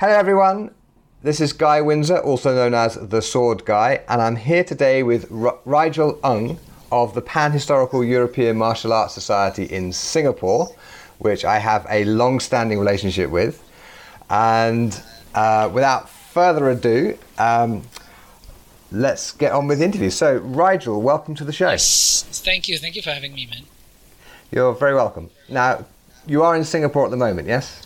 Hello, everyone. This is Guy Windsor, also known as the Sword Guy, and I'm here today with R- Rigel Ng of the Pan Historical European Martial Arts Society in Singapore, which I have a long standing relationship with. And uh, without further ado, um, let's get on with the interview. So, Rigel, welcome to the show. Yes, thank you. Thank you for having me, man. You're very welcome. Now, you are in Singapore at the moment, yes?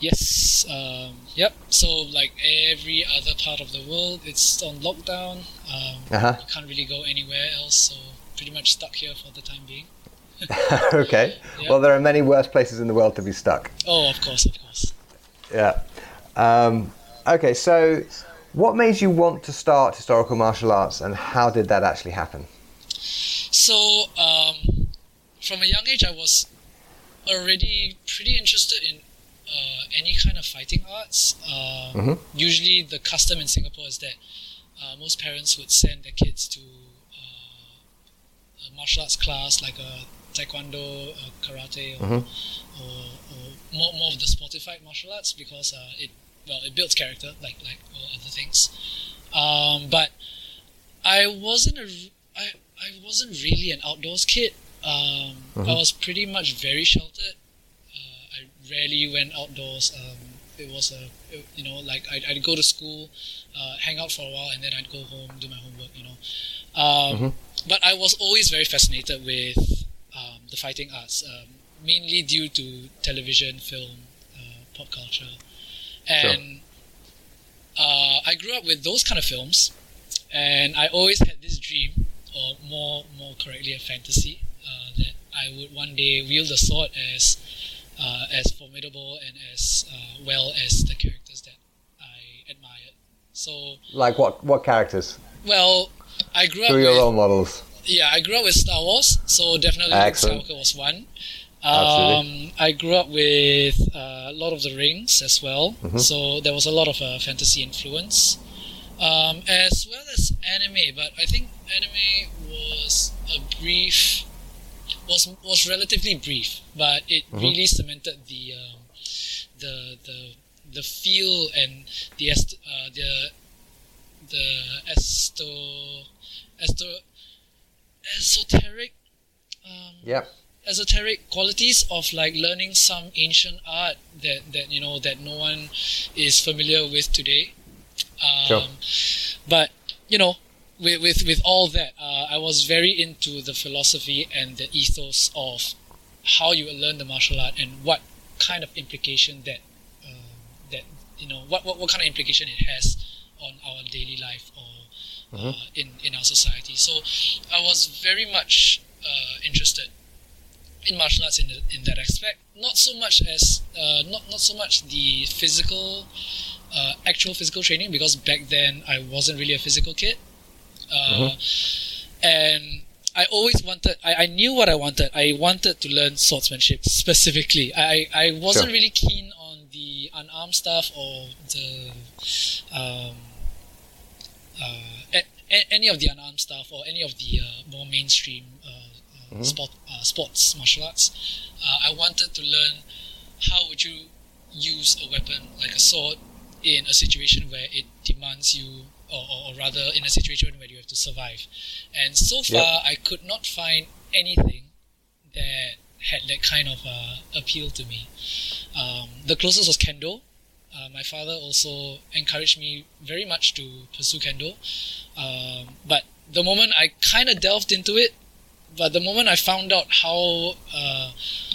Yes. Um, yep. So, like every other part of the world, it's on lockdown. Um, Uh-huh. You can't really go anywhere else, so pretty much stuck here for the time being. okay. Yeah. Well, there are many worse places in the world to be stuck. Oh, of course, of course. Yeah. Um, okay, so what made you want to start historical martial arts and how did that actually happen? So, um, from a young age, I was already pretty interested in uh, any kind of fighting arts. Um, Mhm. Usually, the custom in Singapore is that uh, most parents would send their kids to uh, a martial arts class like a taekwondo, uh, karate, or, Mhm. or, or more, more of the sportified martial arts because uh, it well it builds character like like all other things. Um, but I wasn't a I, I wasn't really an outdoors kid. Um, I Mhm. was pretty much very sheltered. Rarely went outdoors. Um, it was a it- you know like I'd, I'd go to school, uh, hang out for a while, and then I'd go home do my homework. You know, um, Mhm. but I was always very fascinated with um, the fighting arts, um, mainly due to television, film, uh, pop culture, and uh, I grew up with those kind of films, and I always had this dream, or more more correctly, a fantasy, uh, that I would one day wield a sword as uh, as formidable and as uh, well as the characters that I admired. So, Like what, what characters? well, I grew up Who your with role models? yeah, I grew up with Star Wars, so definitely Luke. Skywalker was one. Um, I grew up with uh, Lord of the Rings as well, Mhm. so there was a lot of uh, fantasy influence, um, as well as anime. But I think anime was a brief, was was relatively brief, but it Mhm. really cemented the um, the the the feel and the est- uh, the the esto esto esoteric um, Yep. esoteric qualities of like learning some ancient art that that you know that no one is familiar with today um, Sure. but you know with with, with all that uh, I was very into the philosophy and the ethos of how you learn the martial art and what kind of implication that uh, that you know what, what what kind of implication it has on our daily life or uh, in in our society. So I was very much uh, interested in martial arts in, the, in that aspect. Not so much as uh, not not so much the physical, uh, actual physical training because back then I wasn't really a physical kid, uh, and I always wanted. I, I knew what I wanted. I wanted to learn swordsmanship specifically. I I wasn't Sure. really keen on the unarmed stuff or the um, uh, a, any of the unarmed stuff or any of the uh, more mainstream uh, uh, sport, uh, sports martial arts. Uh, I wanted to learn how would you use a weapon like a sword in a situation where it demands you, or, or, rather in a situation where you have to survive. And so far, I could not find anything that had that kind of uh, appeal to me. Um, the closest was kendo. Uh, my father also encouraged me very much to pursue kendo. Um, but the moment I kind of delved into it, but the moment I found out how uh,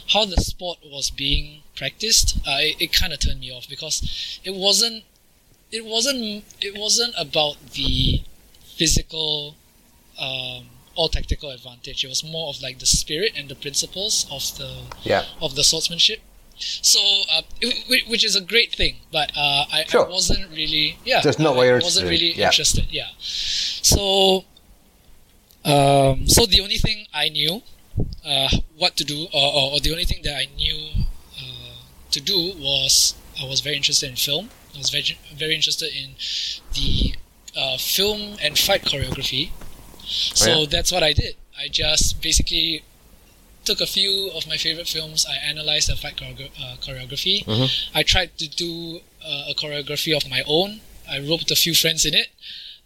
how the sport was being practiced, uh, it, it kind of turned me off because it wasn't it wasn't it wasn't about the physical um, or tactical advantage. It was more of like the spirit and the principles of the Yeah. of the swordsmanship. So, uh, it- which is a great thing, but uh, I, Sure. I wasn't really, yeah, Just not I, I wasn't really yeah. interested. Yeah. So, um, so the only thing I knew, uh, what to do, or, or, or the only thing that I knew uh, to do was I was very interested in film. I was very very interested in the uh, film and fight choreography. So Oh, yeah? that's what I did. I just basically took a few of my favorite films. I analyzed the fight uh, choreography. Mhm. I tried to do uh, a choreography of my own. I roped a few friends in it.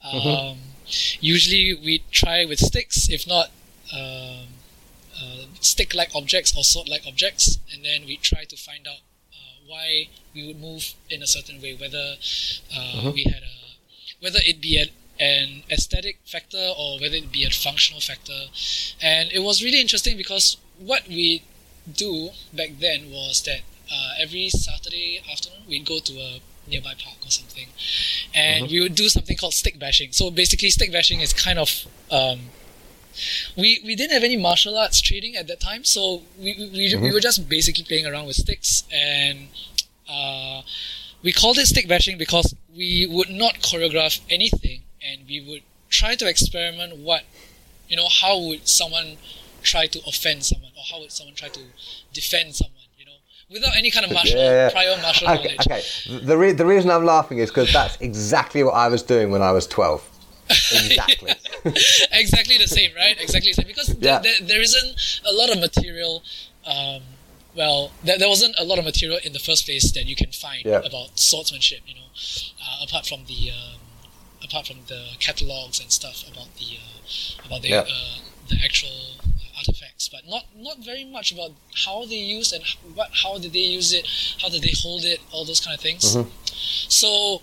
Um, mm-hmm. Usually we try with sticks, if not um, uh, stick-like objects or sword-like objects, and then we try to find out why we would move in a certain way, whether uh, mm-hmm. we had a whether it be an, an aesthetic factor or whether it be a functional factor. And it was really interesting because what we do back then was that uh, every Saturday afternoon we'd go to a nearby park or something, and uh-huh. we would do something called stick bashing. So basically, stick bashing is kind of um, we we didn't have any martial arts training at that time, so we we, mm-hmm. we were just basically playing around with sticks, and uh, we called it stick bashing because we would not choreograph anything, and we would try to experiment what you know how would someone try to offend someone, or how would someone try to defend someone without any kind of martial yeah. prior martial okay, knowledge. Okay, the re- the reason I'm laughing is because that's exactly what I was doing when I was 12. Exactly. exactly the same, right? Exactly the same. Because yeah. there, isn't a lot of material. Um, well, there, there wasn't a lot of material in the first place that you can find yeah. about swordsmanship. You know, uh, apart from the um, apart from the catalogs and stuff about the uh, about the yeah. uh, the actual artifacts, but not not very much about how they use and what how did they use it, how did they hold it, all those kind of things. Mm-hmm. So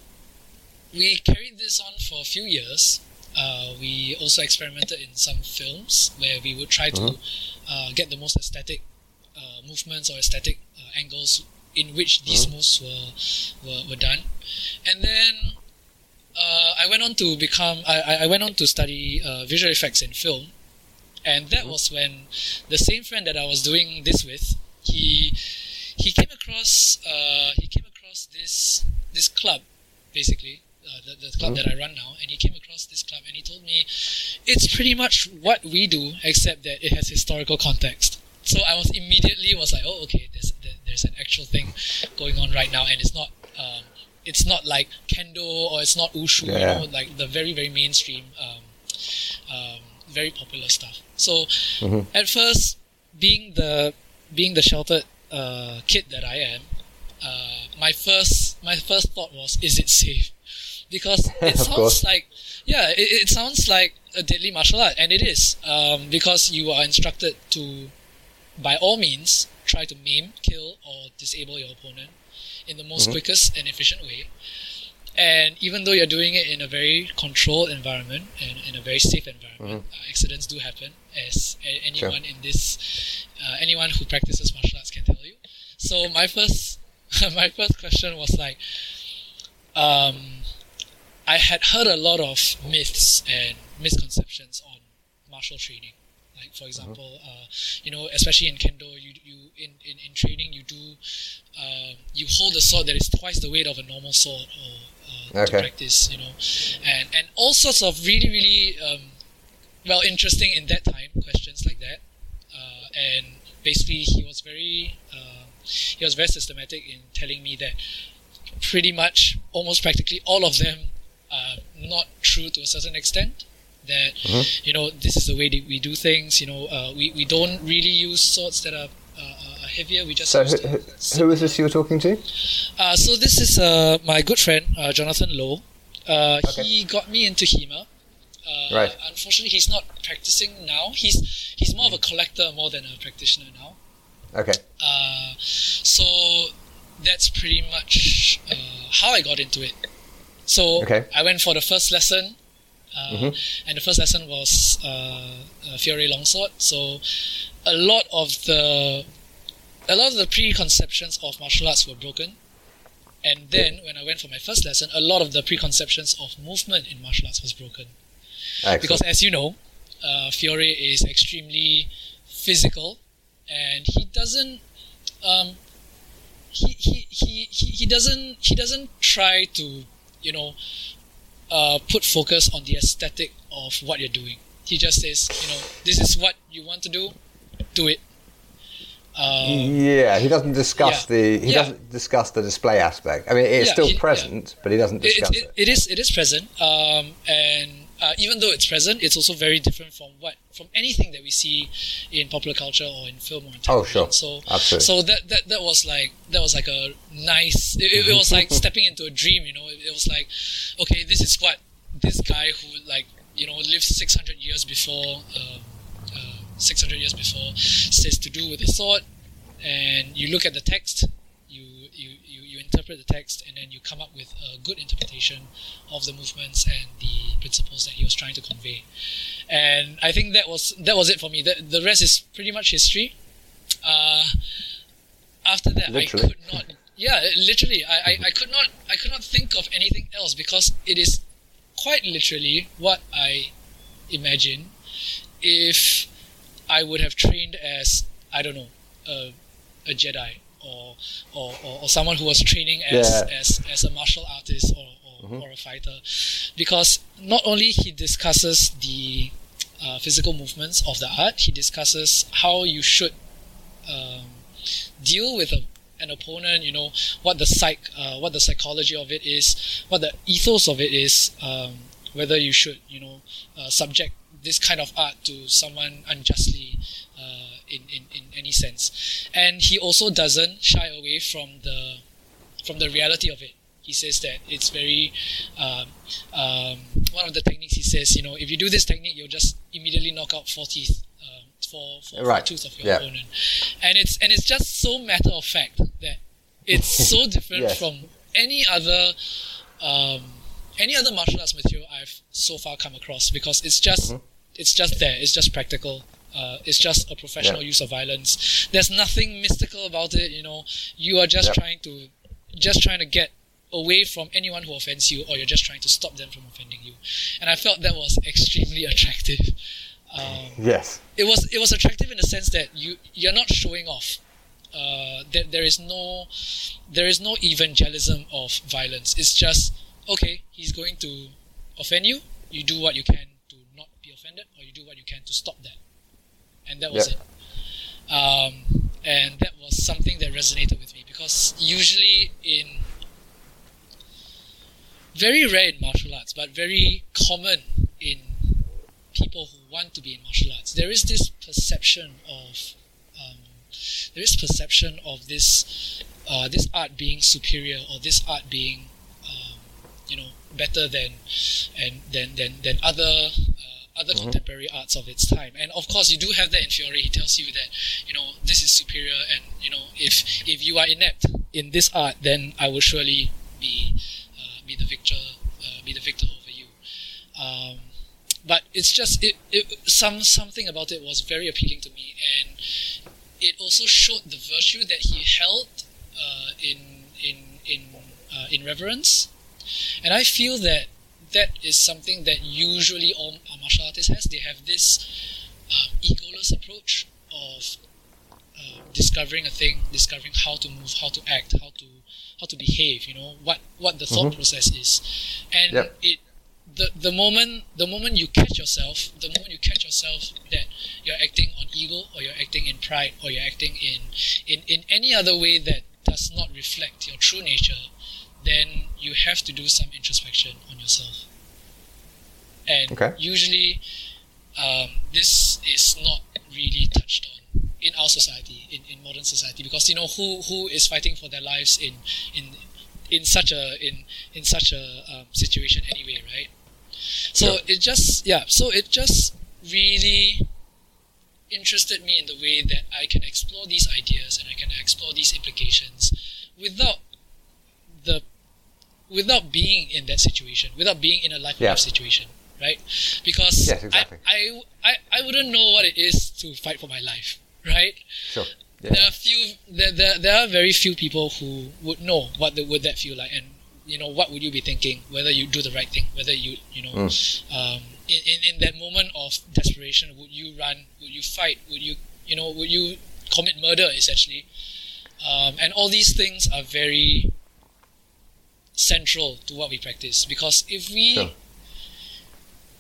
we carried this on for a few years. Uh, we also experimented in some films where we would try to uh, get the most aesthetic uh, movements or aesthetic uh, angles in which these mm-hmm. moves were, were, were done, and then. Uh, I went on to become. I, I went on to study uh, visual effects in film, and that mm-hmm. was when the same friend that I was doing this with, he he came across uh, he came across this this club, basically uh, the, the club mm-hmm. that I run now, and he came across this club and he told me it's pretty much what we do except that it has historical context. So I was immediately was like, oh okay, there's there's an actual thing going on right now, and it's not. Um, it's not like kendo or it's not wushu, yeah. you know, like the very very mainstream um, um, very popular stuff. So mm-hmm. at first, being the being the sheltered uh, kid that I am, uh, my first my first thought was, is it safe? Because it sounds like yeah, it, it, sounds like a deadly martial art, and it is um, because you are instructed to, by all means, try to maim, kill, or disable your opponent in the most mm-hmm. quickest and efficient way. And even though you're doing it in a very controlled environment and in a very safe environment, mm-hmm. uh, accidents do happen, as a- anyone sure. in this, uh, anyone who practices martial arts can tell you. So my first, my first question was like, um, I had heard a lot of myths and misconceptions on martial training. Like for example, uh-huh. uh, you know, especially in kendo, you you in, in, in training you do uh, you hold a sword that is twice the weight of a normal sword or uh, okay. to practice, you know, and and all sorts of really really um, well interesting in that time questions like that, uh, and basically he was very uh, he was very systematic in telling me that pretty much almost practically all of them are not true to a certain extent that mm-hmm. you know this is the way that we do things you know uh, we, we don't really use swords that are uh, heavier we just so who, who, who was this you were talking to? Uh, so this is uh, my good friend uh, Jonathan Lowe. Uh, okay. he got me into HEMA. Right. unfortunately he's not practicing now. He's he's more of a collector more than a practitioner now. Okay. So that's pretty much how I got into it so okay. I went for the first lesson, uh, mm-hmm. and the first lesson was uh, Fiore Longsword. So a lot of the a lot of the preconceptions of martial arts were broken. And then when I went for my first lesson, a lot of the preconceptions of movement in martial arts was broken. Excellent. Because as you know, uh, Fiore is extremely physical, and he doesn't. Um, he, he, he, he, he doesn't he doesn't try to you know, uh, put focus on the aesthetic of what you're doing. He just says, you know, this is what you want to do, do it. Uh, yeah, he doesn't discuss yeah, the he yeah. doesn't discuss the display aspect. I mean, it's yeah, still he, present, but he doesn't discuss it, it, it. It is it is present, um, and uh, even though it's present, it's also very different from what from anything that we see in popular culture or in film or in television. Oh, sure. So, Absolutely. so that, that that was like that was like a nice. It, it was like stepping into a dream. You know, it, it was like, okay, this is what this guy who like you know lived six hundred years before. Uh, uh, 600 years before says to do with the sword and you look at the text you, you you you interpret the text and then you come up with a good interpretation of the movements and the principles that he was trying to convey. And i think that was that was it for me. The, the rest is pretty much history. Uh, after that Literally. i could not yeah literally I, I, I could not i could not think of anything else because it is quite literally what i imagine if I would have trained as I don't know a, a Jedi or, or, or, or someone who was training as, Yeah. as, as a martial artist or, or, or a fighter. Because not only he discusses the uh, physical movements of the art he discusses how you should um, deal with a, an opponent you know what the psych uh, what the psychology of it is what the ethos of it is um, whether you should you know uh, subject this kind of art to someone unjustly in, in, in any sense and he also doesn't shy away from the from the reality of it he says that it's very um, um, one of the techniques he says you know if you do this technique you'll just immediately knock out four teeth um, for, for, for Right. tooth of your Yeah. opponent and it's and it's just so matter of fact that it's so different Yes. from any other um, any other martial arts material I've so far come across because it's just Mm-hmm. it's just there it's just practical uh, it's just a professional Yeah. use of violence there's nothing mystical about it you know you are just Yep. trying to just trying to get away from anyone who offends you or you're just trying to stop them from offending you and I felt that was extremely attractive um, Yes. it was it was attractive in the sense that you you're not showing off. Uh, there, there is no there is no evangelism of violence. It's just okay. He's going to offend you. You do what you can to not be offended, or you do what you can to stop that. And that was Yep. it. Um, and that was something that resonated with me because usually in very rare in martial arts, but very common in people who want to be in martial arts. There is this perception of um, there is perception of this uh, this art being superior or this art being um, you know better than and than than, than other uh, other contemporary arts of its time. And of course, you do have that in Fiore. He tells you that you know this is superior, and you know if if you are inept in this art, then I will surely be uh, be the victor uh, be the victor over you. Um, but it's just it, it some something about it was very appealing to me and it also showed the virtue that he held uh, in in in uh, in reverence and I feel that that is something that usually all martial artists has. They have this um, egoless approach of uh, discovering a thing discovering how to move how to act how to how to behave you know what what the thought process is. And Yep. it the the moment the moment you catch yourself the moment you catch yourself that you're acting on ego or you're acting in pride or you're acting in in, in any other way that does not reflect your true nature then you have to do some introspection on yourself and Okay. usually um, this is not really touched on in our society in, in modern society because you know who who is fighting for their lives in in in such a in in such a um, situation anyway right so Sure. it just yeah so it just really interested me in the way that I can explore these ideas and I can explore these implications without the without being in that situation without being in a life or Yeah. situation right because Yes, exactly. I, I, I, I wouldn't know what it is to fight for my life right Sure. there are few there, there, there are very few people who would know what the, would that feel like and you know what would you be thinking whether you do the right thing whether you you know um, in, in, in that moment of desperation would you run would you fight would you you know would you commit murder essentially um, and all these things are very central to what we practice because if we Sure.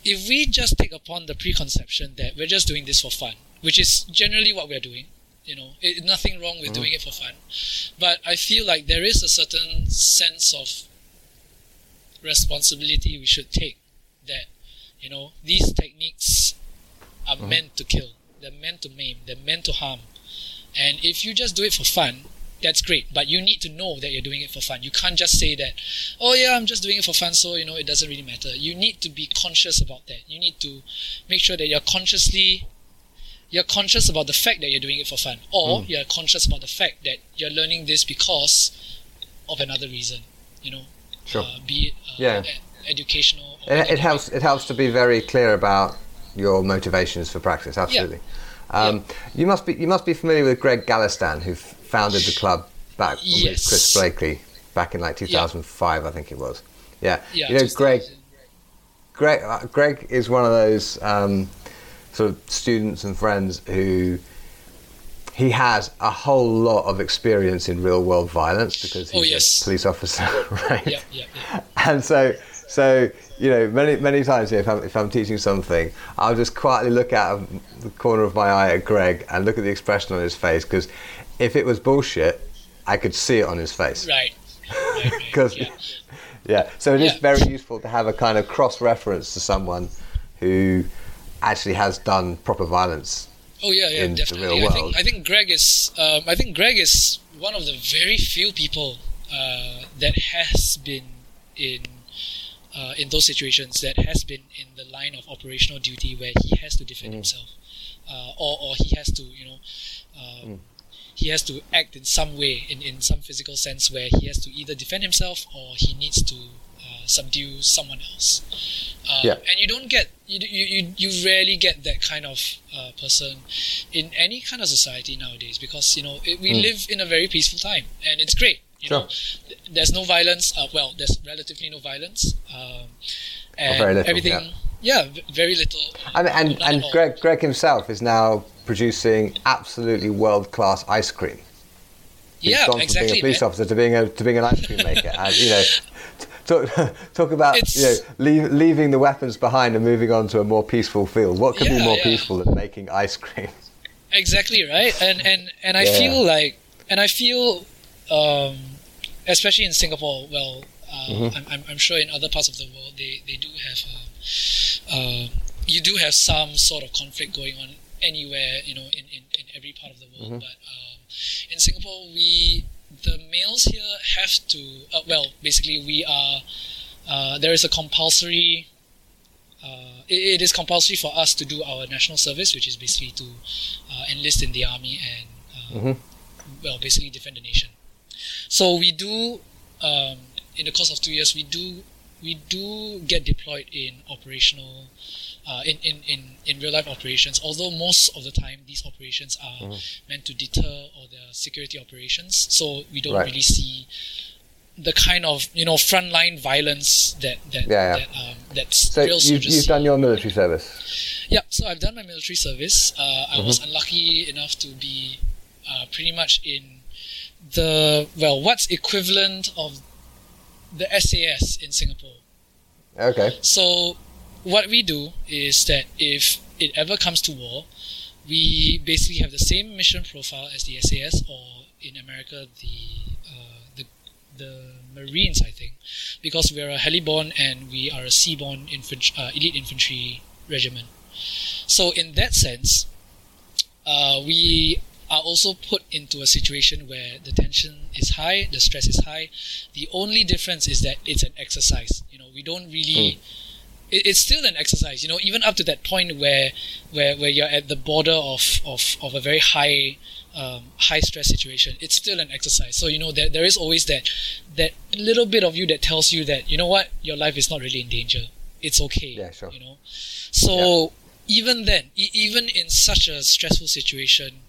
if we just take upon the preconception that we're just doing this for fun which is generally what we're doing you know it, nothing wrong with mm-hmm. doing it for fun but i feel like there is a certain sense of responsibility we should take that You know, these techniques are mm-hmm. meant to kill. They're meant to maim. They're meant to harm. And if you just do it for fun, that's great. But you need to know that you're doing it for fun. You can't just say that, oh yeah, I'm just doing it for fun, so you know it doesn't really matter. You need to be conscious about that. You need to make sure that you're consciously you're conscious about the fact that you're doing it for fun, or Mm. you're conscious about the fact that you're learning this because of another reason. You know, Sure. uh, be it uh, Yeah. e- educational. It, academic. helps. It helps to be very clear about your motivations for practice. Absolutely. Um, You must be. You must be familiar with Greg Galistan, who f- founded the club back with Chris Blakey back in like 2005, I think it was. Yeah. Yeah, you know, Greg. Greg. Uh, Greg is one of those um, sort of students and friends who. He has a whole lot of experience in real world violence because he's Oh, yes. a police officer, right? Yeah, yeah, yeah. and so so you know many many times if I'm, if I'm teaching something I'll just quietly look out of the corner of my eye at Greg and look at the expression on his face because if it was bullshit I could see it on his face Right. Right, right, because yeah. yeah so it is Yeah. very useful to have a kind of cross reference to someone who actually has done proper violence Oh yeah, yeah, in the definitely. real I think. I think Greg is um, I think Greg is one of the very few people uh, that has been in uh, in those situations that has been in the line of operational duty where he has to defend Mm. himself, uh, or or he has to you know. Uh, Mm. He has to act in some way, in, in some physical sense, where he has to either defend himself or he needs to uh, subdue someone else. Uh, Yeah. And you don't get you, you, you, you rarely get that kind of uh, person in any kind of society nowadays because you know it, we Mm. live in a very peaceful time and it's great. You Sure. know, there's no violence. Uh, well, there's relatively no violence. Um, and everything. Yeah, v- very little. and and, and. Greg Greg himself is now producing absolutely world class ice cream He's yeah, gone from exactly. being a police man. officer to being a to being an ice cream maker, and you know, talk talk about It's- you know leave, leaving the weapons behind and moving on to a more peaceful field. What could be more yeah. peaceful than making ice cream? exactly right and and and i Yeah. feel like and i feel um especially in singapore well uh, Mhm. I'm, I'm, I'm sure in other parts of the world they they do have uh, uh, you do have some sort of conflict going on anywhere you know in, in, in every part of the world Mhm. but um, in singapore we the males here have to uh, well basically we are uh, there is a compulsory uh, it, it is compulsory for us to do our national service, which is basically to uh, enlist in the army and uh, Mhm. well, basically defend the nation. So we do, um, in the course of two years, we do we do get deployed in operational, uh, in, in, in, in real life operations. Although most of the time these operations are Mhm. meant to deter or they're security operations, so we don't Right. really see the kind of you know frontline violence that that Yeah, yeah. that um, that's So real you've, you've done your military service. Yeah, so I've done my military service. Uh, I was Mm-hmm. unlucky enough to be uh, pretty much in the well, what's equivalent of the SAS in Singapore. Okay. So, what we do is that if it ever comes to war, we basically have the same mission profile as the SAS, or in America, the uh, the the Marines, I think, because we are a heliborne and we are a seaborne infant- uh, elite infantry regiment. So, in that sense, uh, we are also put into a situation where the tension is high, the stress is high. The only difference is that it's an exercise. You know, we don't really. It, it's still an exercise. You know, even up to that point where, where, where you're at the border of, of, of a very high, um, high stress situation, it's still an exercise. So you know, there, there is always that, that little bit of you that tells you that you know what, your life is not really in danger. It's okay. Yeah, sure. You know, so even then, e- even in such a stressful situation,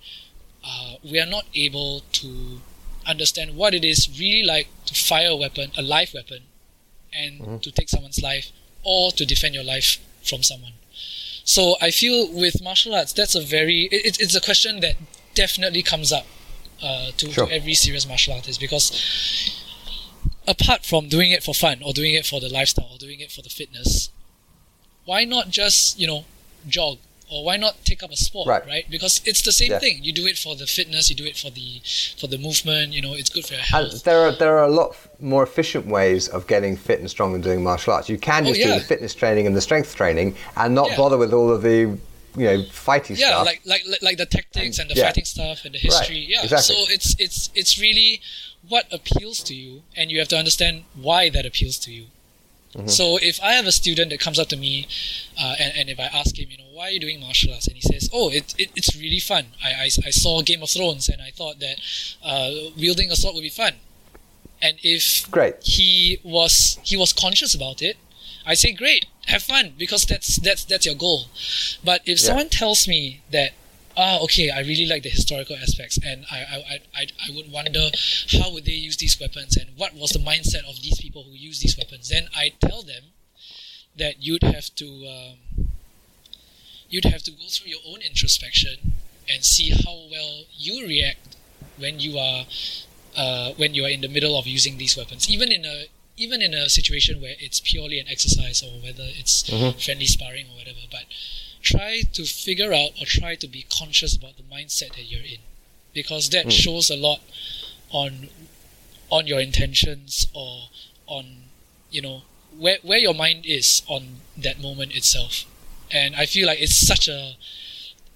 uh, we are not able to understand what it is really like to fire a weapon, a live weapon, and Mhm. to take someone's life or to defend your life from someone. So I feel with martial arts, that's a very it- it's a question that definitely comes up uh, to, Sure. to every serious martial artist because apart from doing it for fun or doing it for the lifestyle or doing it for the fitness, why not just you know jog or why not take up a sport Right. right, because it's the same Yeah. thing you do it for the fitness you do it for the for the movement you know it's good for your And health there are there are a lot more efficient ways of getting fit and strong and doing martial arts. You can Oh, just do the fitness training and the strength training and not Yeah. bother with all of the you know fighting yeah stuff. like like like- like the tactics and the yeah. fighting stuff and the history yeah exactly. so it's it's it's really what appeals to you and you have to understand why that appeals to you Mm-hmm. so if i have a student that comes up to me uh, and, and if i ask him you know why are you doing martial arts and he says oh it, it, it's really fun I, I, I saw game of thrones and i thought that uh, wielding a sword would be fun and if Great. he was he was conscious about it i say great have fun because that's that's that's your goal but if Yeah. someone tells me that ah okay i really like the historical aspects and I, I I- I would wonder how would they use these weapons and what was the mindset of these people who use these weapons then i tell them that you'd have to um, you'd have to go through your own introspection and see how well you react when you are uh, when you are in the middle of using these weapons, even in a even in a situation where it's purely an exercise or whether it's Mhm. friendly sparring or whatever. But try to figure out or try to be conscious about the mindset that you're in, because that Mm. shows a lot on on your intentions or on you know where where your mind is on that moment itself. And I feel like it's such a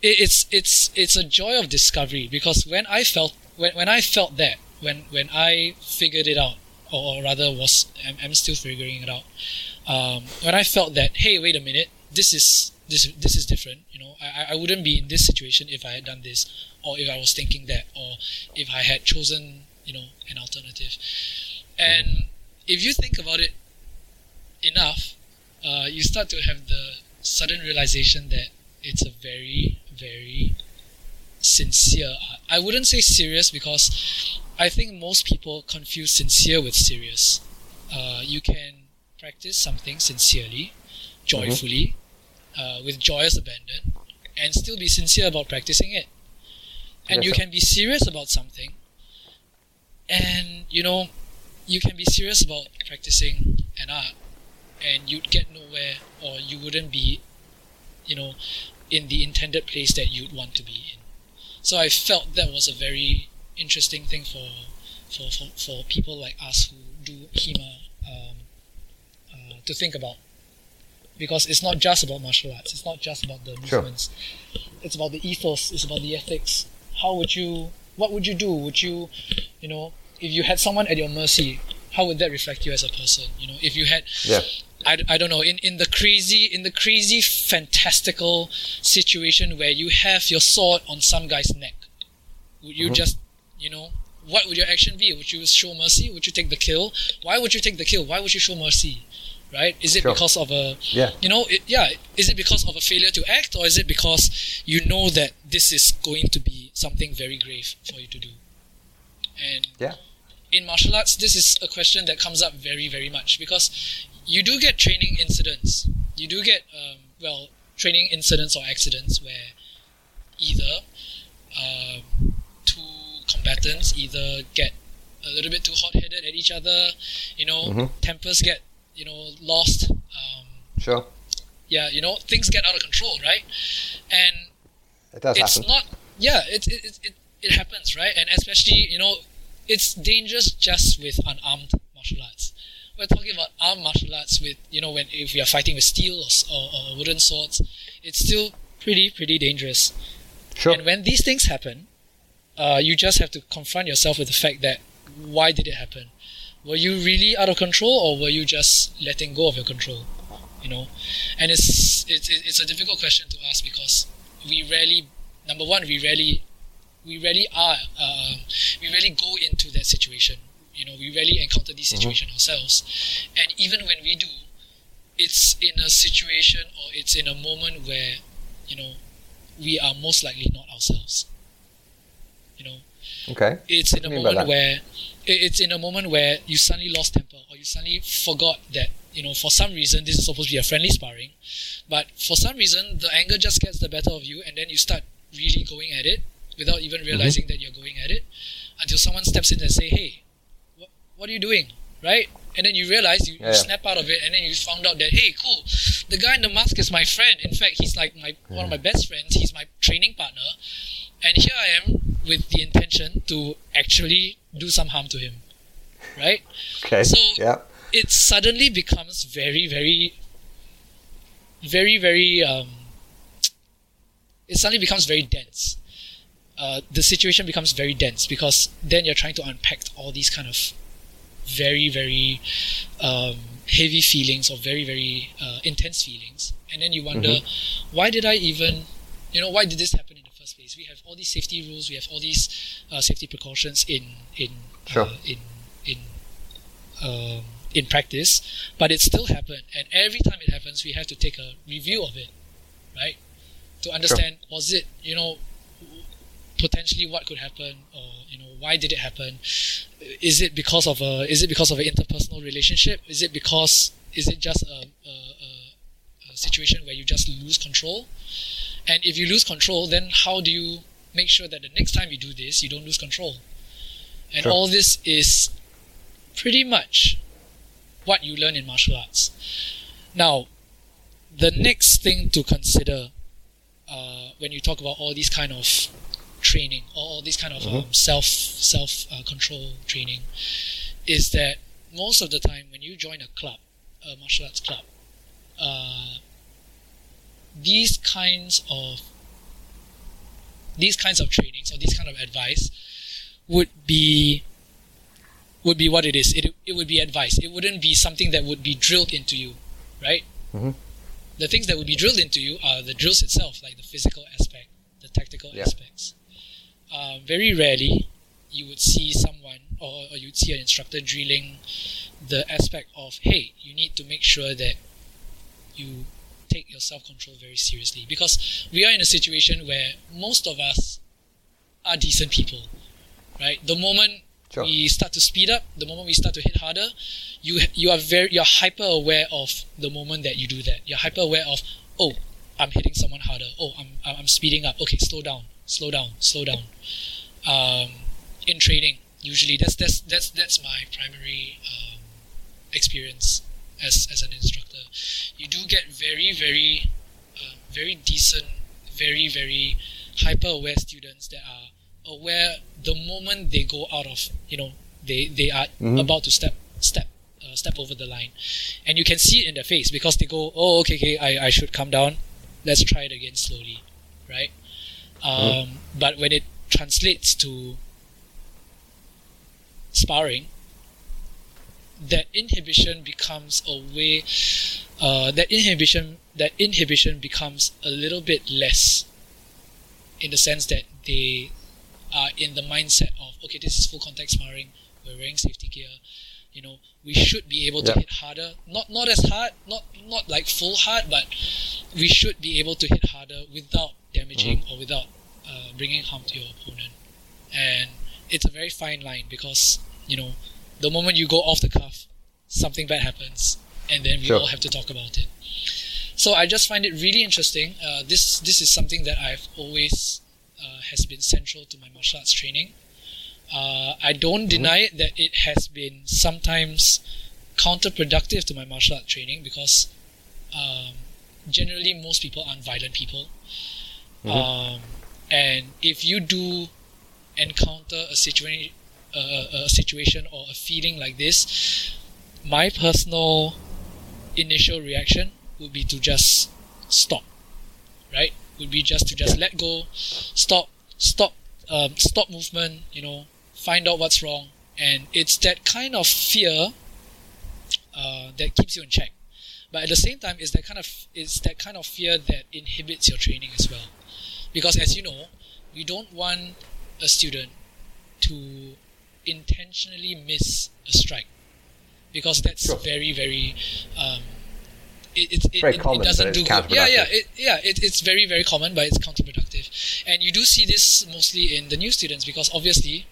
it- it's it's it's a joy of discovery because when I felt when, when I felt that when when I figured it out or, or rather was I'm, I'm still figuring it out um, when I felt that hey wait a minute this is this this is different you know I, I- wouldn't be in this situation if I had done this or if I was thinking that or if I had chosen you know an alternative and if you think about it enough uh, you start to have the sudden realization that it's a very very sincere art. I wouldn't say serious because I think most people confuse sincere with serious. Uh, you can practice something sincerely, joyfully, uh, with joyous abandon, and still be sincere about practicing it. And Yes, you can be serious about something, and you know, you can be serious about practicing an art, and you'd get nowhere, or you wouldn't be, you know, in the intended place that you'd want to be in. So I felt that was a very interesting thing for for, for, for people like us who do HEMA um, uh, to think about. Because it's not just about martial arts, it's not just about the Sure. movements. It's about the ethos, it's about the ethics. How would you what would you do? Would you you know, if you had someone at your mercy, how would that reflect you as a person? You know, if you had Yeah. I, I don't know in, in the crazy in the crazy fantastical situation where you have your sword on some guy's neck would you Mhm. just you know what would your action be would you show mercy would you take the kill why would you take the kill why would you show mercy right is it Sure. because of a Yeah. you know it, yeah is it because of a failure to act or is it because you know that this is going to be something very grave for you to do and Yeah. in martial arts this is a question that comes up very very much because you do get training incidents you do get um, well training incidents or accidents where either um, two combatants either get a little bit too hot-headed at each other you know Mhm. tempers get you know lost um, Sure. yeah you know things get out of control right and It does it's happen. not yeah it, it, it, it, happens right and especially you know it's dangerous just with unarmed martial arts we're talking about armed martial arts with you know when if we are fighting with steel or, or, or wooden swords it's still pretty pretty dangerous Sure. and when these things happen uh, you just have to confront yourself with the fact that why did it happen were you really out of control or were you just letting go of your control? You know? And it's it's, it's a difficult question to ask because we rarely number one we rarely we rarely are uh, we rarely go into that situation. You know we rarely encounter these situations ourselves. And even when we do it's in a situation or it's in a moment where you know we are most likely not ourselves. You know? Okay. it's in a What do you mean by moment where it's in a moment where you suddenly lost temper or you suddenly forgot that you know for some reason this is supposed to be a friendly sparring but for some reason the anger just gets the better of you and then you start really going at it without Mm-hmm. even realizing that you're going at it until someone steps in and say hey what, what are you doing right? And then you realize you, Yeah, you snap out of it, and then you found out that hey, cool, the guy in the mask is my friend. In fact, he's like my one of my best friends. He's my training partner, and here I am with the intention to actually do some harm to him, right? Okay. So yeah. it suddenly becomes very, very, very, very. Um, it suddenly becomes very dense. Uh, the situation becomes very dense because then you're trying to unpack all these kind of very, very um, heavy feelings or very, very uh, intense feelings, and then you wonder, why did I even, you know, why did this happen in the first place? We have all these safety rules, we have all these uh, safety precautions in in Sure. uh, in in um, in practice, but it still happened. And every time it happens, we have to take a review of it, right? To understand was it you know potentially what could happen, or you know why did it happen? Is it because of a is it because of an interpersonal relationship? Is it because is it just a, a, a, a situation where you just lose control? And if you lose control, then how do you make sure that the next time you do this, you don't lose control? And Sure. all this is pretty much what you learn in martial arts. Now, the next thing to consider uh, when you talk about all these kind of training all these kind of um, self self uh, control training is that most of the time when you join a club, a martial arts club, uh, these kinds of these kinds of trainings or these kind of advice would be would be what it is. It, it would be advice. It wouldn't be something that would be drilled into you, right? Mhm. The things that would be drilled into you are the drills itself, like the physical aspect, the tactical Yeah. aspects. Um, very rarely you would see someone or, or you'd see an instructor drilling the aspect of, hey, you need to make sure that you take your self control very seriously because we are in a situation where most of us are decent people, right? The moment Sure. we start to speed up, the moment we start to hit harder, you you are very you're hyper aware of the moment that you do that. You're hyper aware of oh, I'm hitting someone harder. Oh, I'm I'm speeding up. Okay, slow down, slow down, slow down. Um, in training, usually that's that's that's that's my primary um, experience as as an instructor. You do get very very uh, very decent, very very hyper aware students that are aware the moment they go out of you know they they are Mhm. about to step step uh, step over the line and you can see it in their face because they go oh okay okay I, I should come down let's try it again slowly right um, but when it translates to sparring that inhibition becomes a way uh, that inhibition that inhibition becomes a little bit less in the sense that they are in the mindset of okay this is full contact sparring we're wearing safety gear you know we should be able to Yeah. hit harder. Not not as hard not not like full hard but we should be able to hit harder without damaging or without uh, bringing harm to your opponent. And it's a very fine line because you know the moment you go off the cuff something bad happens and then we Sure. all have to talk about it so I just find it really interesting. Uh, this this is something that I've always uh, has been central to my martial arts training. Uh, I don't deny it that it has been sometimes counterproductive to my martial art training because um, generally most people aren't violent people, um, and if you do encounter a situation, a, a situation or a feeling like this, my personal initial reaction would be to just stop right? Would be just to just let go stop stop um, stop movement you know find out what's wrong. And it's that kind of fear uh, that keeps you in check. But at the same time it's that kind of it's that kind of fear that inhibits your training as well. Because as you know we don't want a student to intentionally miss a strike because that's Sure. very very um, it, it, it, Very common, it doesn't do good. Yeah, yeah, it, yeah. It, it's very, very common, but it's counterproductive. And you do see this mostly in the new students because obviously,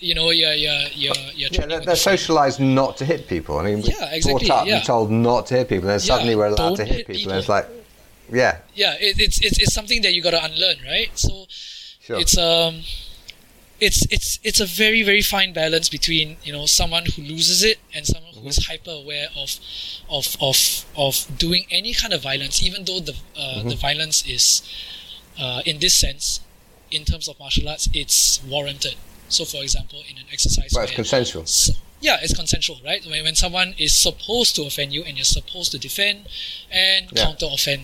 you know, you're you're you're, you're Yeah, they're, they're socialised not to hit people. I mean, we're Yeah, exactly, Brought up yeah. and told not to hit people, and then Yeah, suddenly we're allowed to hit, hit people. people. And it's like, yeah, Yeah, it, it's, it's it's something that you got to unlearn, right? So sure. it's um, it's it's it's a very very fine balance between you know someone who loses it and someone who is hyper aware of of of of doing any kind of violence, even though the uh, the violence is uh, in this sense, in terms of martial arts, it's warranted. So, for example, in an exercise, Well, it's consensual. so, yeah, it's consensual, right? When, when someone is supposed to offend you and you're supposed to defend and Yeah. counter offend.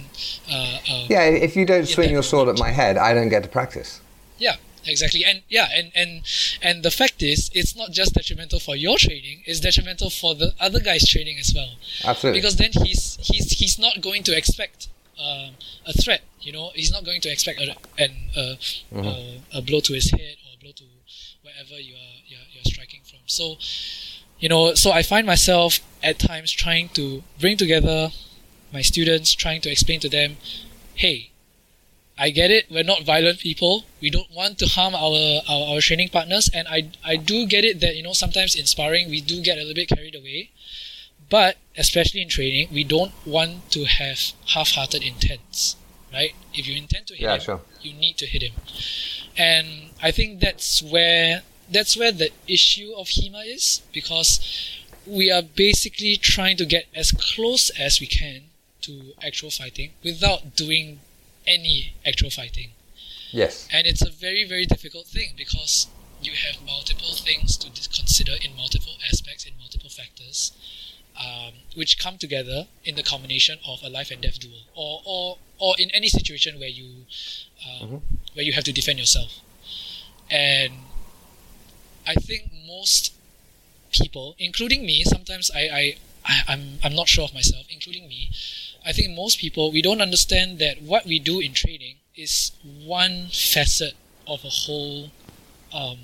Uh, uh, Yeah, if you don't swing your sword at my head, I don't get to practice. yeah, exactly. And yeah, and, and and the fact is, it's not just detrimental for your training; it's detrimental for the other guy's training as well. Absolutely. Because then he's he's he's not going to expect um, a threat. You know, he's not going to expect a an, a, a, a blow to his head or a blow to wherever you are you're, you're striking from. So, you know, so I find myself at times trying to bring together my students, trying to explain to them, hey. I get it. We're not violent people. We don't want to harm our, our, our training partners. And I, I do get it that, you know, sometimes in sparring, we do get a little bit carried away. But especially in training, we don't want to have half-hearted intents, right? If you intend to hit Yeah, him, sure. you need to hit him. And I think that's where that's where the issue of HEMA is because we are basically trying to get as close as we can to actual fighting without doing any actual fighting. Yes. And it's a very, very difficult thing because you have multiple things to consider in multiple aspects, in multiple factors, um, which come together in the combination of a life and death duel, or or, or in any situation where you um, where you have to defend yourself. And I think most people, including me, sometimes I, I, I I'm I'm not sure of myself, including me. I think most people we don't understand that what we do in training is one facet of a whole um,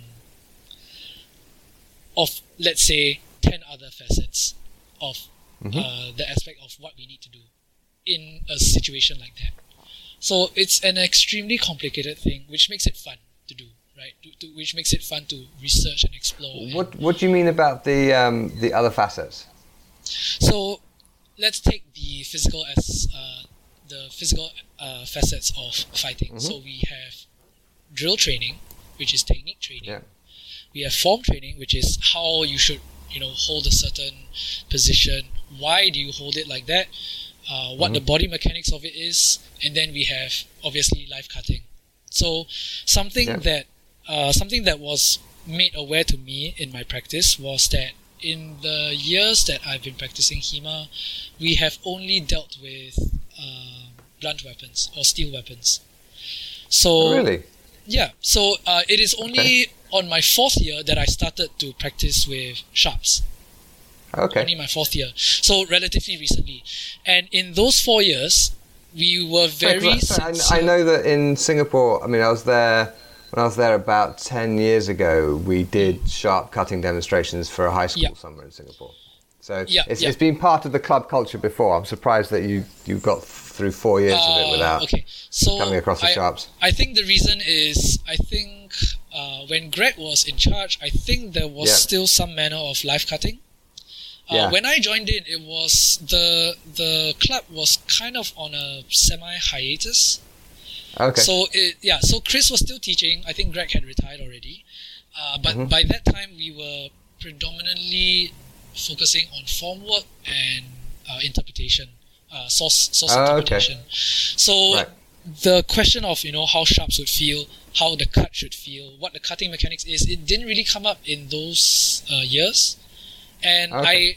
of let's say 10 other facets of uh, the aspect of what we need to do in a situation like that. So it's an extremely complicated thing which makes it fun to do right? To, to, which makes it fun to research and explore and- What What do you mean about the um, the other facets? So let's take the physical as uh, the physical uh, facets of fighting. So we have drill training, which is technique training. Yeah. We have form training, which is how you should, you know, hold a certain position. Why do you hold it like that? Uh, what the body mechanics of it is, and then we have obviously live cutting. So something Yeah. that uh, something that was made aware to me in my practice was that in the years that I've been practicing HEMA, we have only dealt with uh, blunt weapons or steel weapons. So really? yeah, so uh, it is only on my fourth year that I started to practice with sharps. Okay. Only my fourth year, so relatively recently. And in those four years, we were Sorry, very. 'cause I, I know that in Singapore, I mean, I was there when I was there about ten years ago. We did sharp cutting demonstrations for a high school Yeah. somewhere in Singapore. So Yeah, it's, yeah. it's been part of the club culture before. I'm surprised that you you got through four years of it Uh, without okay, so coming across the I, sharps. I think the reason is I think uh, when Greg was in charge, I think there was still some manner of live cutting. Uh, Yeah. When I joined in, it was the the club was kind of on a semi hiatus. Okay. So it, yeah, so Chris was still teaching. I think Greg had retired already, uh, but Mm-hmm. by that time we were predominantly focusing on form work and uh, interpretation, uh, source source Ah, okay. interpretation. So Right. the question of you know how sharps would feel, how the cut should feel, what the cutting mechanics is, it didn't really come up in those uh, years, and Okay. I.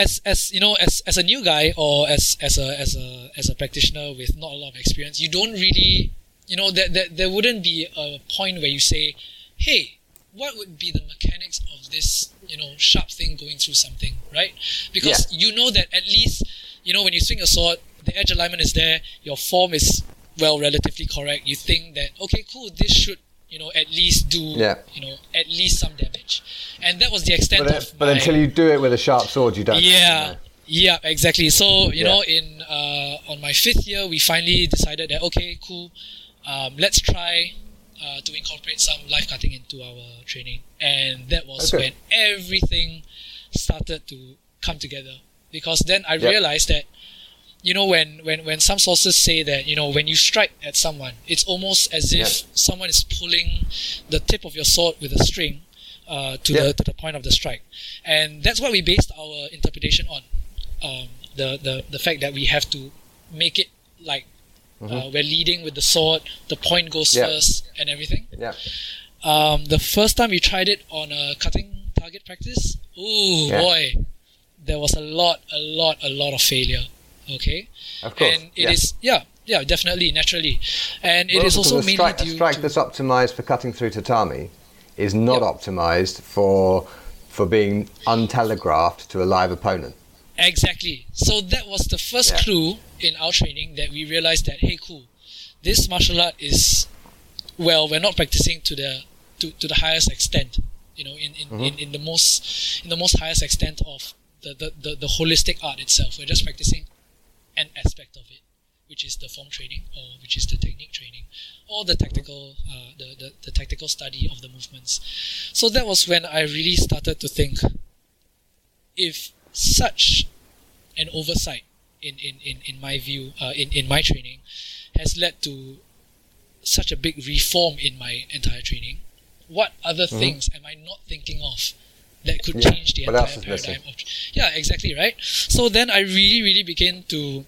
As, as you know, as, as a new guy or as, as a as a as a practitioner with not a lot of experience, you don't really you know that there, there wouldn't be a point where you say, "Hey, what would be the mechanics of this you know sharp thing going through something?" Right? Because you know that at least you know when you swing a sword, the edge alignment is there, your form is well relatively correct. You think that okay, cool, this should you know at least do Yeah. you know at least some damage, and that was the extent but, of but my, until you do it with a sharp sword, you don't. yeah, yeah, exactly. So you Yeah. know, in uh, on my fifth year, we finally decided that okay, cool, um, let's try uh, to incorporate some live cutting into our training, and that was Okay. when everything started to come together. Because then I Yeah. realized that you know when, when when some sources say that you know when you strike at someone it's almost as if Yeah. someone is pulling the tip of your sword with a string uh, to Yeah. the to the point of the strike and that's what we based our interpretation on um, the, the the fact that we have to make it like uh, we're leading with the sword the point goes Mm-hmm. Yeah. first and everything Yeah. um, the first time we tried it on a cutting target practice, ooh Yeah. boy, there was a lot, a lot, a lot of failure. Okay, Of course. and it is yeah. yeah, yeah, definitely, naturally, and it Well, is also mainly strike, a strike that's optimized for cutting through tatami is not Yep. optimized for for being untelegraphed to a live opponent. exactly. So that was the first Yeah. clue in our training that we realized that hey, cool, this martial art is well, we're not practicing to the to, to the highest extent. You know, in, in, Mm-hmm. in, in the most in the most highest extent of the, the, the, the holistic art itself. We're just practicing an aspect of it, which is the form training or which is the technique training or the tactical uh, the, the, the tactical study of the movements. So that was when I really started to think if such an oversight in, in, in, in my view, uh, in, in my training, has led to such a big reform in my entire training, what other things am I not thinking of that could Mm-hmm. Yeah, change the what entire paradigm of yeah exactly right? So then i really really began to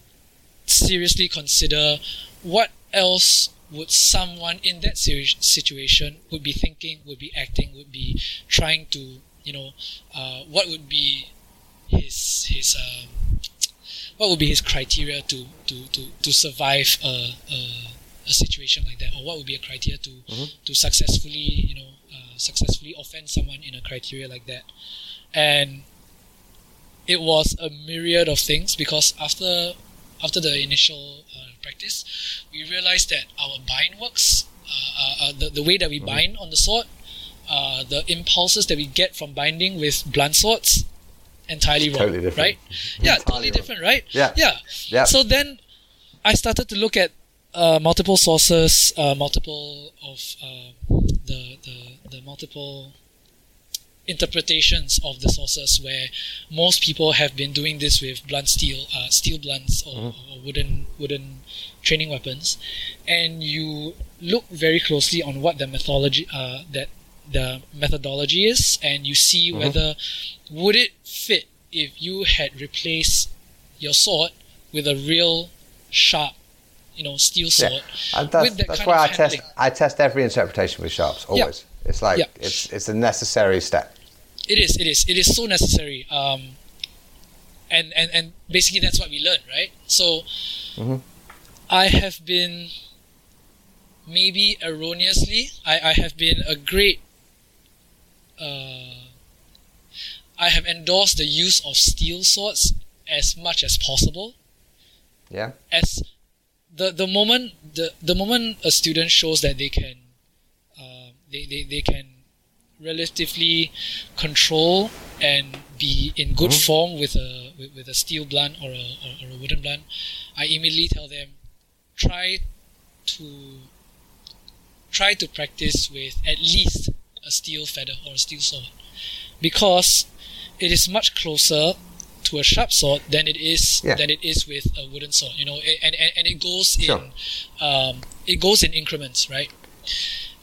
seriously consider what else would someone in that situation would be thinking would be acting would be trying to you know uh, what would be his his um, what would be his criteria to to to, to survive a, a, a situation like that or what would be a criteria to to successfully you know uh, successfully offend someone in a criteria like that and it was a myriad of things because after after the initial uh, practice we realized that our bind works uh, uh, uh, the, the way that we bind on the sword uh, the impulses that we get from binding with blunt swords entirely wrong Totally different. right yeah Entirely totally wrong. different right Yeah. yeah Yeah. so then I started to look at uh, multiple sources, uh, multiple of uh, the, the the multiple interpretations of the sources where most people have been doing this with blunt steel, uh, steel blunts or, or wooden wooden training weapons, and you look very closely on what the methodology uh, that the methodology is, and you see whether would it fit if you had replaced your sword with a real sharp, you know, steel Yeah. sword. And that's, that's why I test. I test every interpretation with sharps always. It's like Yeah. it's it's a necessary step. It is. It is. It is so necessary. Um, and and and basically that's what we learn, right? So, Mhm. I have been maybe erroneously. I I have been a great. Uh, I have endorsed the use of steel swords as much as possible. Yeah. as the the moment the the moment a student shows that they can they, they, they can relatively control and be in good form with a with, with a steel blunt or a, or, or a wooden blunt, I immediately tell them try to try to practice with at least a steel feather or a steel sword because it is much closer to a sharp sword than it is Yeah. than it is with a wooden sword. You know, and and, and it goes Sure. in um, it goes in increments, right?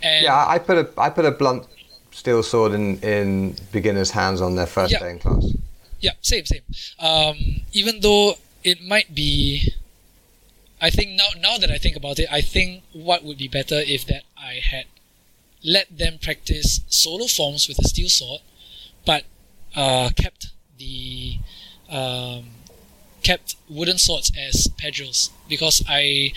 And Yeah, I put a I put a blunt steel sword in in beginners' hands on their first Yeah. day in class. Yeah, same, same. Um, even though it might be, I think now now that I think about it, I think what would be better if that I had let them practice solo forms with a steel sword, but uh, kept the um, kept wooden swords as pedrils because I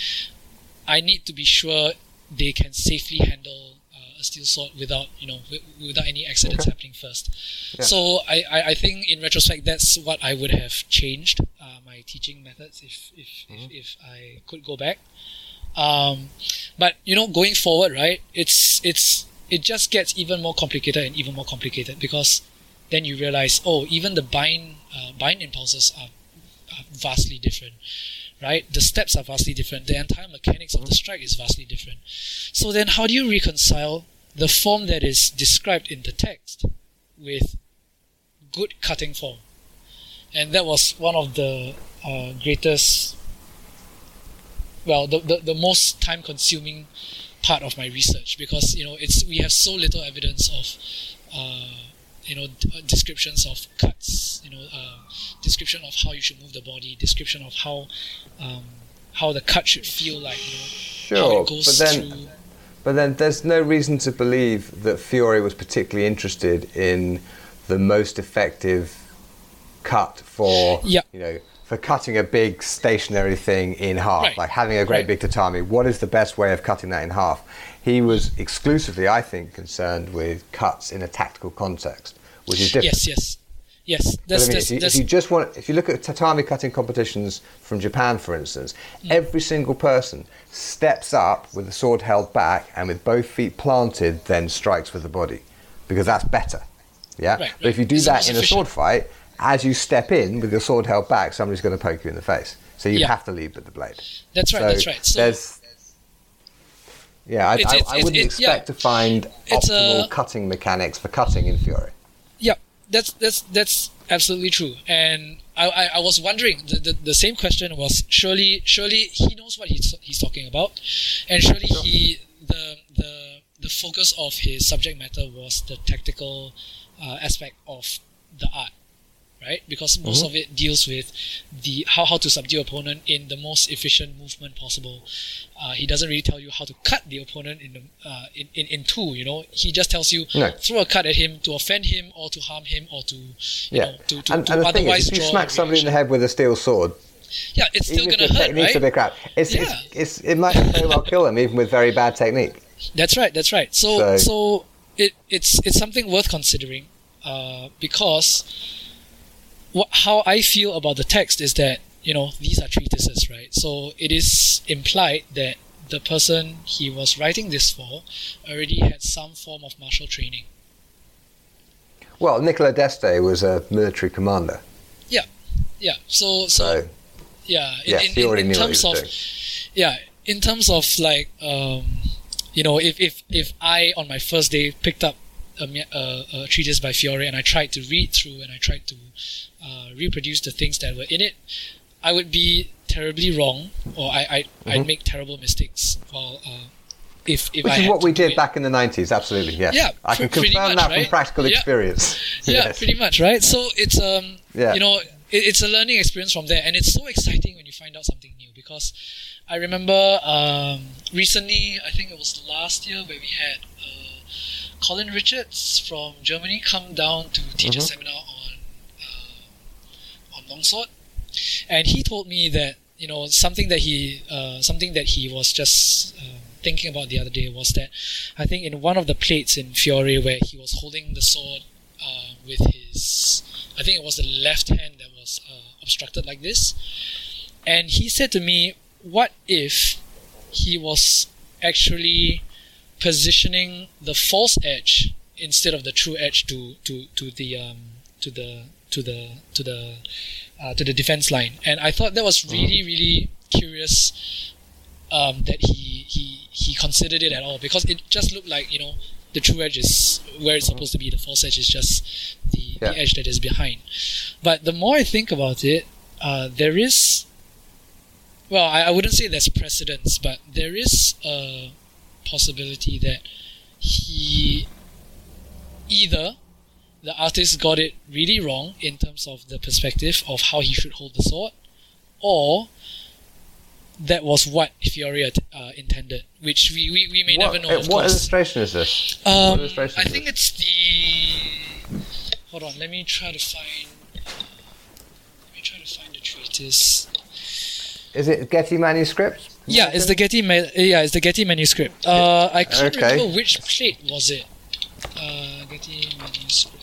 I need to be sure they can safely handle uh, a steel sword without you know wi- without any accidents Okay. happening first. Yeah. So I, I, I think in retrospect that's what I would have changed uh, my teaching methods if if, Mm-hmm. if, if I could go back. Um, but you know going forward right it's it's it just gets even more complicated and even more complicated because then you realize oh even the bind uh, bind impulses are, are vastly different right? The steps are vastly different. The entire mechanics of the strike is vastly different. So then how do you reconcile the form that is described in the text with good cutting form? And that was one of the uh, greatest well the, the, the most time consuming part of my research because you know it's we have so little evidence of uh, you know uh, descriptions of cuts you know uh, description of how you should move the body description of how um, how the cut should feel like you know Sure, but then through but then there's no reason to believe that Fiore was particularly interested in the most effective cut for Yeah. you know for cutting a big stationary thing in half, Right. like having a great Right. big tatami. What is the best way of cutting that in half? He was exclusively, I think, concerned with cuts in a tactical context, which is different. yes yes yes that's, I mean, that's, if, you, if you just want, if you look at tatami cutting competitions from Japan, for instance, Mm. every single person steps up with the sword held back and with both feet planted, then strikes with the body, because that's better. Yeah. Right, But if you do It's that in a sword fight, as you step in with your sword held back, somebody's going to poke you in the face. So you Yeah. have to lead with the blade. that's right so that's right so there's. Yeah, I, It's- it's- I wouldn't it's- yeah. expect to find It's optimal a- cutting mechanics for cutting in Fiore. Yeah, that's that's that's absolutely true. And I, I, I was wondering the, the, the same question was surely surely he knows what he's he's talking about, and surely he the the the focus of his subject matter was the tactical uh, aspect of the art, right? Because most of it deals with the how how to subdue opponent in the most efficient movement possible. Uh, he doesn't really tell you how to cut the opponent in the uh, in, in in two. You know, he just tells you No. throw a cut at him to offend him or to harm him or to Yeah, know to, to, and, to and the thing otherwise is, if you smack somebody in the head with a steel sword, yeah, it's still gonna hurt, technique's right? a bit crap, it's, Yeah. it's, it's, it might very well kill them, even with very bad technique. That's right. That's right. So So- so, it it's it's something worth considering, uh, because what how I feel about the text is that you know these are treatises, right? So it is implied that the person he was writing this for already had some form of martial training. Well, Niccolò d'Este was a military commander, Yeah. So so, so yeah. In, yes, in, he in, already in knew what he terms was of doing. yeah in terms of like um you know if if if i on my first day picked up a, a, a treatise by fiore and i tried to read through and i tried to uh, reproduce the things that were in it i would be terribly wrong or i, I i'd make terrible mistakes while uh, if if Mm-hmm. Which I is what we did back in the 90s, absolutely, yes. Yeah, I can confirm much, that from practical Yeah. experience. yeah Yes. pretty much right so it's um Yeah. you know it, it's a learning experience from there and it's so exciting when you find out something new because i remember um, recently i think it was last year where we had uh, colin richards from germany come down to teach a Mhm. seminar on uh, on longsword and he told me that you know something that he uh, something that he was just um, thinking about the other day was that I think in one of the plates in Fiore where he was holding the sword uh, with his I think it was the left hand that was uh, obstructed like this and he said to me what if he was actually positioning the false edge instead of the true edge to to to the um, to the to the to the uh, to the defense line. And I thought that was really really curious um, that he he he considered it at all. Because it just looked like you know the true edge is where it's supposed to be. The false edge is just the, Yeah. the edge that is behind. But the more I think about it uh, there is well I, I wouldn't say there's precedence but there is a possibility that he either the artist got it really wrong in terms of the perspective of how he should hold the sword or that was what Fiore uh, intended, which we, we, we may what, never know. uh, Of what course. illustration is this? Um, illustration I is think it's the. Hold on, let me try to find. Let me try to find the treatise. Is it Getty manuscript? Yeah, it's the Getty. Ma- yeah, it's the Getty manuscript. Uh, I can't Okay. remember which plate was it. Uh, Getty manuscript.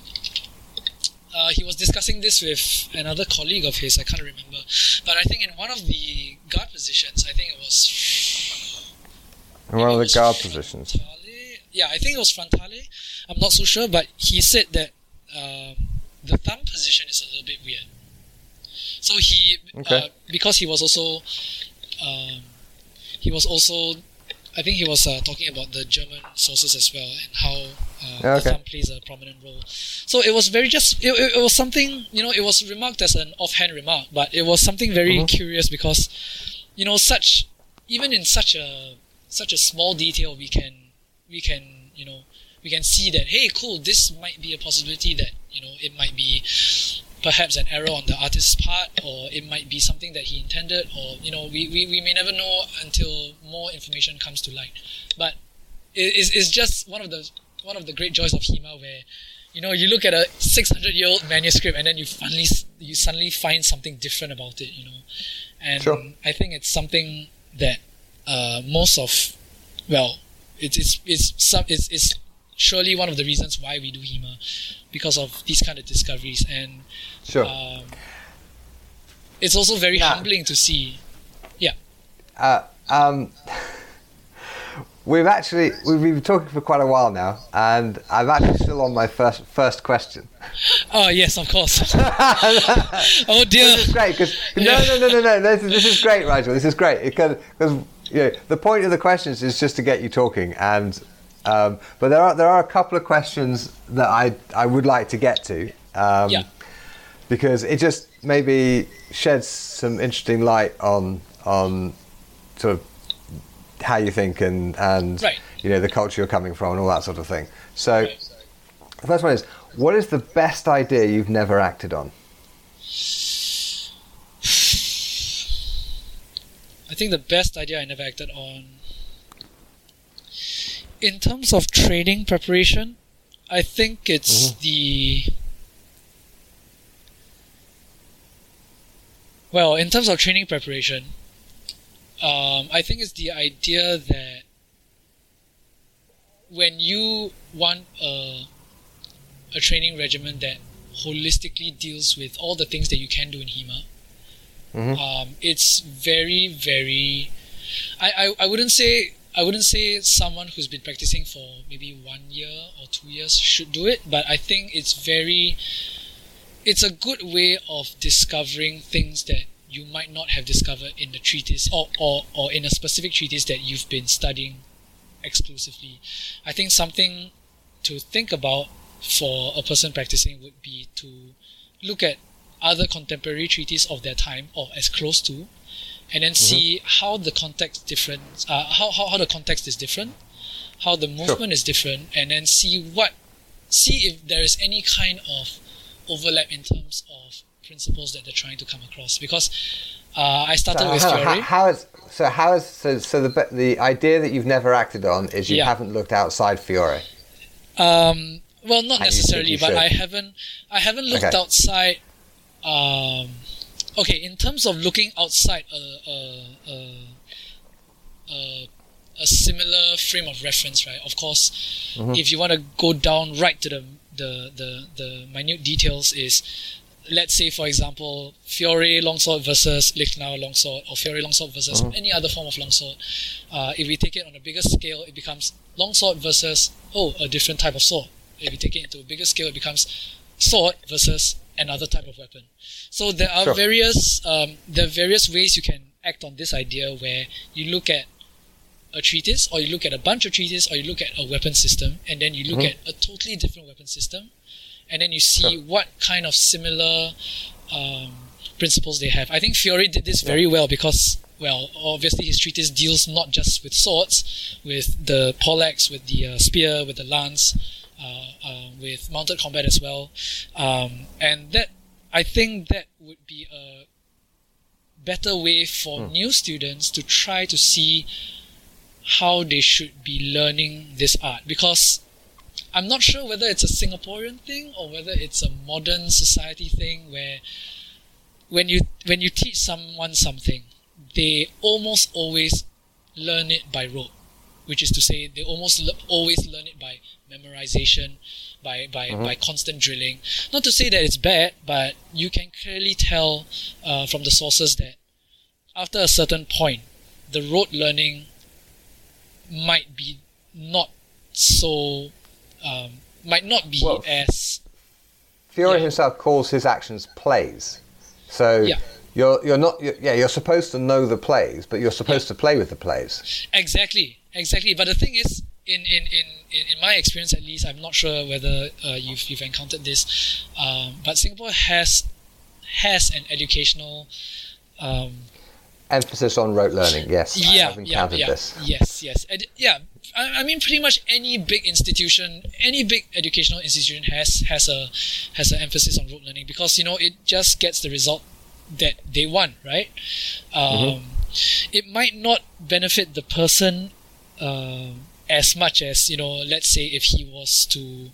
Uh, he was discussing this with another colleague of his. I can't remember, but I think in one of the guard positions, I think it was In one of the guard positions. Frontale. Yeah, I think it was frontale. I'm not so sure, but he said that um, the thumb position is a little bit weird. So he, Okay. uh, because he was also, um, he was also, I think he was uh, talking about the German sources as well and how uh, Yeah, the okay. thumb plays a prominent role. So it was very just, it, it, it was something, you know, it was remarked as an offhand remark, but it was something very Mhm. curious because, you know, such even in such a such a small detail, we can we can you know we can see that hey, cool, this might be a possibility that you know it might be perhaps an error on the artist's part, or it might be something that he intended, or you know we, we, we may never know until more information comes to light. But it, it's, it's just one of the one of the great joys of HEMA where you know you look at a 600 year old manuscript and then you finally you suddenly find something different about it you know and Sure. i think it's something that uh, most of well it's it's it's some it's, it's surely one of the reasons why we do hema because of these kind of discoveries and Sure. um, it's also very Yeah. humbling to see Yeah. Uh, um, we've actually we've been talking for quite a while now, and I'm actually still on my first first question. oh yes of course oh dear This is great because no, Yeah. no, no, no, no. This, is- this is great, Rigel. This is great because because you know, the point of the questions is just to get you talking, and um, but there are there are a couple of questions that I I would like to get to. Um, Yeah. Because it just maybe sheds some interesting light on on sort of how you think and and Right. you know the culture you're coming from and all that sort of thing. So Right. the first one is what is the best idea you've never acted on? I think the best idea I never acted on. In terms of training preparation, I think it's the. Well, in terms of training preparation, um, I think it's the idea that when you want a, a training regimen that holistically deals with all the things that you can do in HEMA, Mhm. um, it's very very I, I, I wouldn't say I wouldn't say someone who's been practicing for maybe one year or two years should do it but I think it's very it's a good way of discovering things that you might not have discovered in the treatise or, or, or in a specific treatise that you've been studying exclusively. I think something to think about for a person practicing would be to look at other contemporary treatises of their time or as close to and then see how the context different uh, how, how, how the context is different how the movement is different and then see what see if there is any kind of overlap in terms of principles that they're trying to come across because uh, I started So with on, Fiore. how, how is so how is so so the the idea that you've never acted on is you Yeah. haven't looked outside Fiore. Um, well, not And you necessarily, you but should? I haven't. I haven't looked Okay. outside. Um, okay, in terms of looking outside a a, a, a, a similar frame of reference, right? Of course, Mm-hmm. if you want to go down right to the the the, the minute details, is let's say, for example, Fiore longsword versus Lichtenauer longsword, or Fiore longsword versus Mm-hmm. any other form of longsword. Uh, if we take it on a bigger scale, it becomes longsword versus oh a different type of sword. If we take it into a bigger scale, it becomes sword versus another type of weapon. So there are Sure. various um, there are various ways you can act on this idea where you look at a treatise, or you look at a bunch of treatises, or you look at a weapon system, and then you look Mhm. at a totally different weapon system, and then you see Sure. what kind of similar um, principles they have. I think Fiore did this very well because, well, obviously his treatise deals not just with swords, with the poleaxe, with the uh, spear, with the lance, Uh, um, with mounted combat as well, um, and that I think that would be a better way for hmm. new students to try to see how they should be learning this art. Because I'm not sure whether it's a Singaporean thing or whether it's a modern society thing where when you when you teach someone something, they almost always learn it by rote, which is to say they almost le- always learn it by memorization, by by, by constant drilling. Not to say that it's bad, but you can clearly tell uh, from the sources that after a certain point, the rote learning might be not so um, might not be Well, as Fiore Yeah. himself calls his actions plays. So Yeah. you're you're not you're, yeah you're supposed to know the plays, but you're supposed to play with the plays. exactly exactly. But the thing is, in in, in, in, my experience at least, I'm not sure whether uh, you've you've encountered this, um, but Singapore has has an educational um, emphasis on rote learning. Yes, yeah, yeah, encountered yeah, this. yes, yes, and, yeah. I, I mean, pretty much any big institution, any big educational institution has has a has an emphasis on rote learning because you know it just gets the result that they want, right? Um, It might not benefit the person um as much as you know. Let's say if he was to,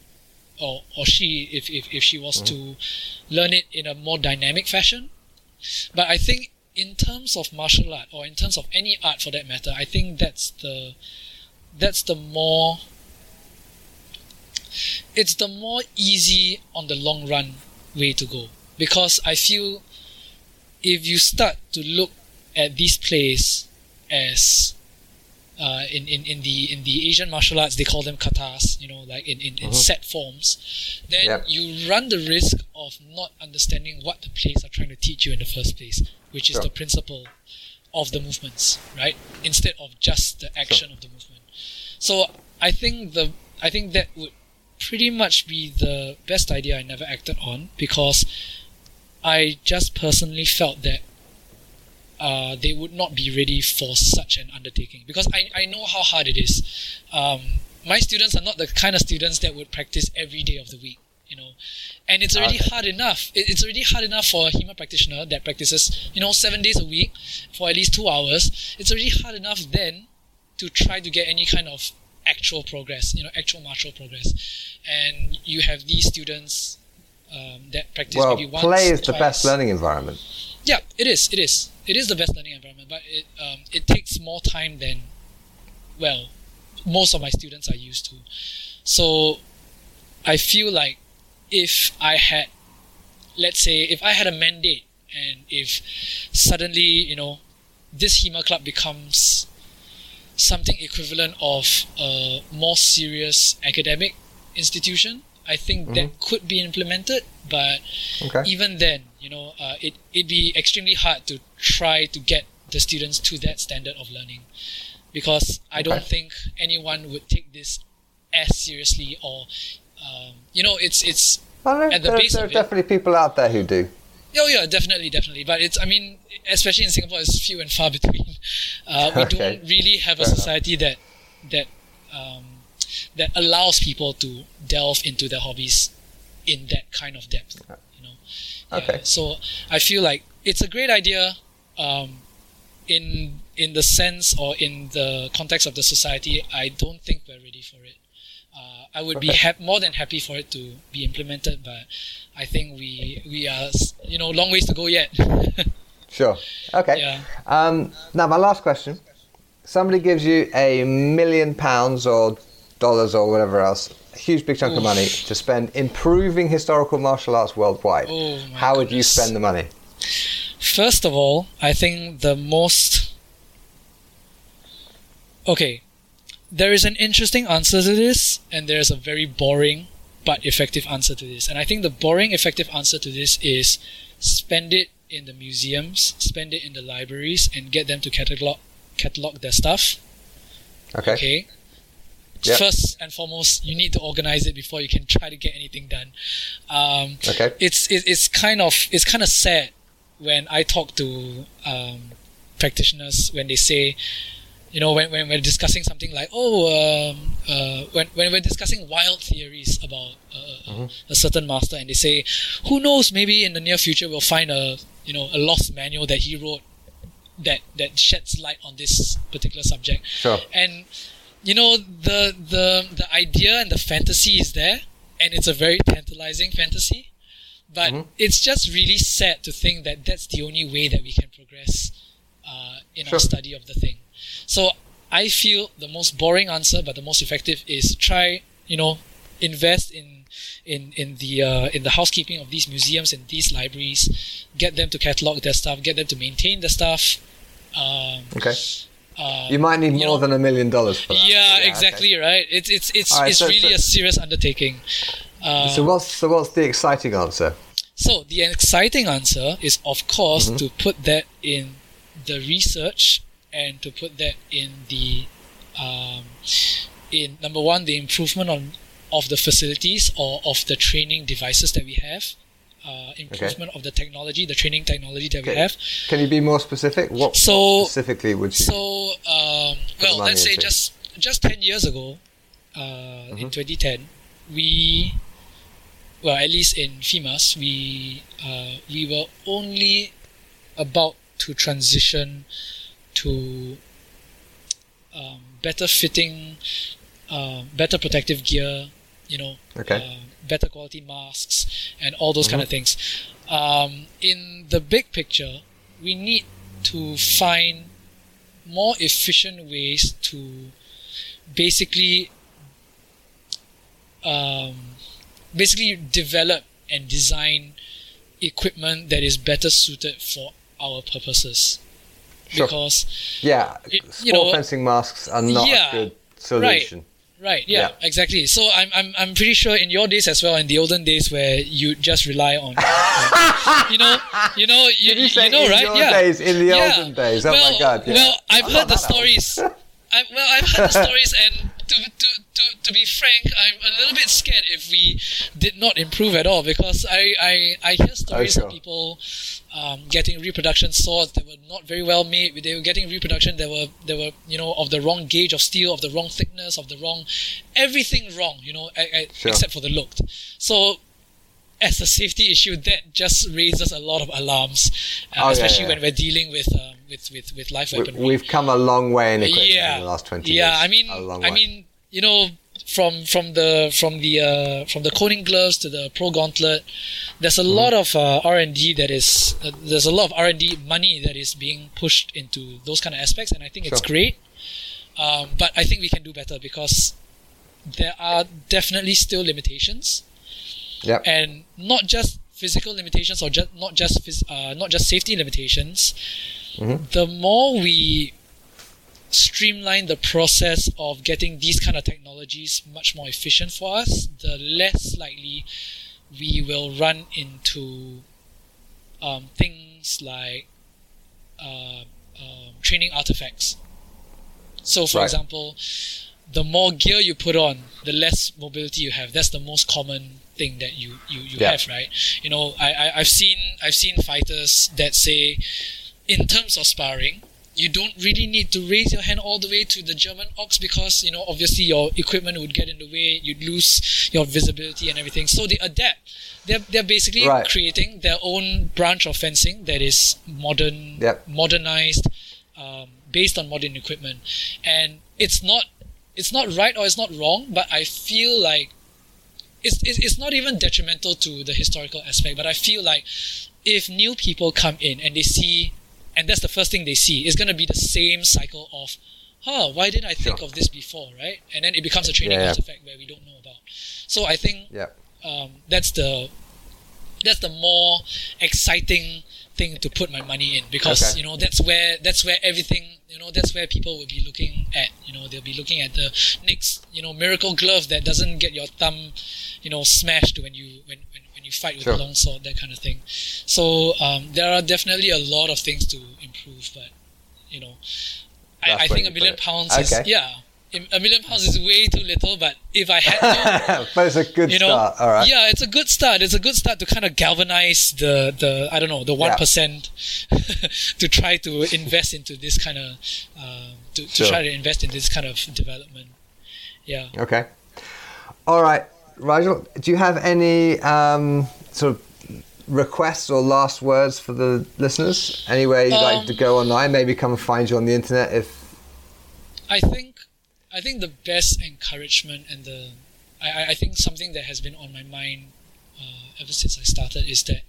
or or she, if if, if she was mm-hmm. to learn it in a more dynamic fashion. But I think in terms of martial art or in terms of any art for that matter, I think that's the that's the more it's the more easy on the long run way to go because I feel if you start to look at these plays as uh, in, in, in the in the Asian martial arts they call them katas you know like in, in, in set forms. Then Yep. you run the risk of not understanding what the plays are trying to teach you in the first place which is Sure. the principle of the movements right? Instead of just the action of the movement. So I think the I think that would pretty much be the best idea I never acted on because I just personally felt that uh, they would not be ready for such an undertaking because I, I know how hard it is. Um, my students are not the kind of students that would practice every day of the week, you know, and it's already Okay. hard enough. It, it's already hard enough for a HEMA practitioner that practices, you know, seven days a week for at least two hours. It's already hard enough then to try to get any kind of actual progress, you know, actual martial progress. And you have these students um, that practice Well, maybe once, Well, play is the best learning environment. Yeah, it is. It is. It is the best learning environment, but it um, it takes more time than well most of my students are used to. So I feel like if I had, let's say, if I had a mandate, and if suddenly you know this HEMA club becomes something equivalent of a more serious academic institution, I think that could be implemented. But Okay. even then, you know, uh, it it'd be extremely hard to try to get the students to that standard of learning, because I don't think anyone would take this as seriously or, um, you know, it's it's Well, there, At the there- base there are of it- definitely people out there who do. Oh yeah, definitely, definitely. But it's, I mean, especially in Singapore, it's few and far between. Uh, we Okay. don't really have a Fair enough. society that that um, that allows people to delve into their hobbies in that kind of depth. You know. Yeah, Okay. so I feel like it's a great idea, um, in in the sense or in the context of the society. I don't think we're ready for it. Uh, I would be Okay. hap- more than happy for it to be implemented, but I think we we are you know long ways to go yet. Sure. Okay. yeah. Um, now, my last question. Somebody gives you a million pounds or dollars or whatever else, a huge big chunk of money to spend improving historical martial arts worldwide. Oh, How would you spend the money? First of all, I think the most. Okay, there is an interesting answer to this, and there is a very boring but effective answer to this. And I think the boring, effective answer to this is spend it in the museums, spend it in the libraries, and get them to catalog catalog their stuff. Okay. Okay. Yep. First and foremost, you need to organize it before you can try to get anything done. Um, Okay. it's it, it's kind of it's kind of sad when I talk to um, practitioners when they say, you know, when, when we're discussing something like, oh, um, uh, when when we're discussing wild theories about uh, a certain master, and they say, who knows, maybe in the near future we'll find a you know a lost manual that he wrote that that sheds light on this particular subject Sure. and you know the the the idea and the fantasy is there and it's a very tantalizing fantasy but Mhm. it's just really sad to think that that's the only way that we can progress uh, in Sure. our study of the thing so i feel the most boring answer but the most effective is try you know invest in in in the uh, in the housekeeping of these museums and these libraries get them to catalog their stuff get them to maintain their stuff um, Okay. Uh, You might need you more know- than a million dollars for that. yeah, okay. exactly right. It's it's it's All right, it's so- really so- a serious undertaking. Uh, So what's so what's the exciting answer? so the exciting answer is, of course, Mm-hmm. to put that in the research and to put that in the um, in number one the improvement on of the facilities or of the training devices that we have. Uh, improvement of the technology, the training technology that we have. Can you be more specific? What, So- specifically would you? So, um, well, let's say just just ten years ago, uh, Mm-hmm. in 2010, we, well, at least in PHEMAS, we uh, we were only about to transition to um, better fitting, uh, better protective gear, you know, Okay. Better quality masks, and all those kind of things. Um, in the big picture, we need to find more efficient ways to basically um, basically develop and design equipment that is better suited for our purposes Sure. because yeah, it- you know, fencing masks are not yeah, a good solution. Right. Yeah, Yeah. Exactly. So I'm, I'm, I'm pretty sure in your days as well, in the olden days where you just rely on, you know, you know, you, you say know, in right? yeah. days, in the Yeah. olden days? Oh well, my god! Yeah. Well, I've I'm heard the stories. I, well, I've heard the stories, and to, to, to, to be frank, I'm a little bit scared if we did not improve at all because I, I, I hear oh, stories Oh, sure. of people um, getting reproduction swords that were not very well made. They were getting reproduction that were that were you know of the wrong gauge of steel, of the wrong thickness, of the wrong everything wrong. You know, I, I, Sure. except for the look. So. As a safety issue, that just raises a lot of alarms, uh, Oh, especially yeah. when we're dealing with um, with, with with live We, weaponry we've come a long way in equipment yeah in the last twenty yeah years. Yeah, I mean i way. mean you know from from the from the uh, from the Koning gloves to the pro gauntlet there's a Mm-hmm. lot of uh, r&d that is uh, there's a lot of r&d money that is being pushed into those kind of aspects and i think it's great um, but i think we can do better because there are definitely still limitations Yep. and not just physical limitations or just not just phys- uh, not just safety limitations. Mhm. The more we streamline the process of getting these kind of technologies much more efficient for us, the less likely we will run into um, things like uh, um, training artifacts. So, for Right. example, the more gear you put on, the less mobility you have. That's the most common thing that you you, you Yeah. have, right? You know, I, I I've seen I've seen fighters that say, in terms of sparring, you don't really need to raise your hand all the way to the German ox because you know obviously your equipment would get in the way, you'd lose your visibility and everything. So they adapt. They're they're basically Right. creating their own branch of fencing that is modern, Yep. modernized, um, based on modern equipment, and it's not it's not right or it's not wrong, but I feel like it's, it's, it's not even detrimental to the historical aspect, but I feel like if new people come in and they see, and that's the first thing they see, it's going to be the same cycle of, huh, why didn't I think Sure. of this before, right? And then it becomes a training Yeah, yeah. artifact where we don't know about. So I think Yep. um, that's the that's the more exciting thing to put my money in because Okay. you know that's where that's where everything you know that's where people will be looking at you know they'll be looking at the next you know miracle glove that doesn't get your thumb you know smashed when you when when, you fight with Sure. a long sword that kind of thing so um, there are definitely a lot of things to improve but you know I, That's I think a million pounds Okay. is yeah a million pounds is way too little but if I had to but it's a good you know, start. All right. yeah, it's a good start. It's a good start to kind of galvanize the the I don't know the one to try to invest into this kind of um, to, to Sure. try to invest in this kind of development. Yeah. Okay. All right, Rigel, do you have any um, sort of requests or last words for the listeners? Anywhere you'd like Um, to go online? Maybe come and find you on the internet if. I think I think the best encouragement and the I, I- I think something that has been on my mind uh, ever since I started is that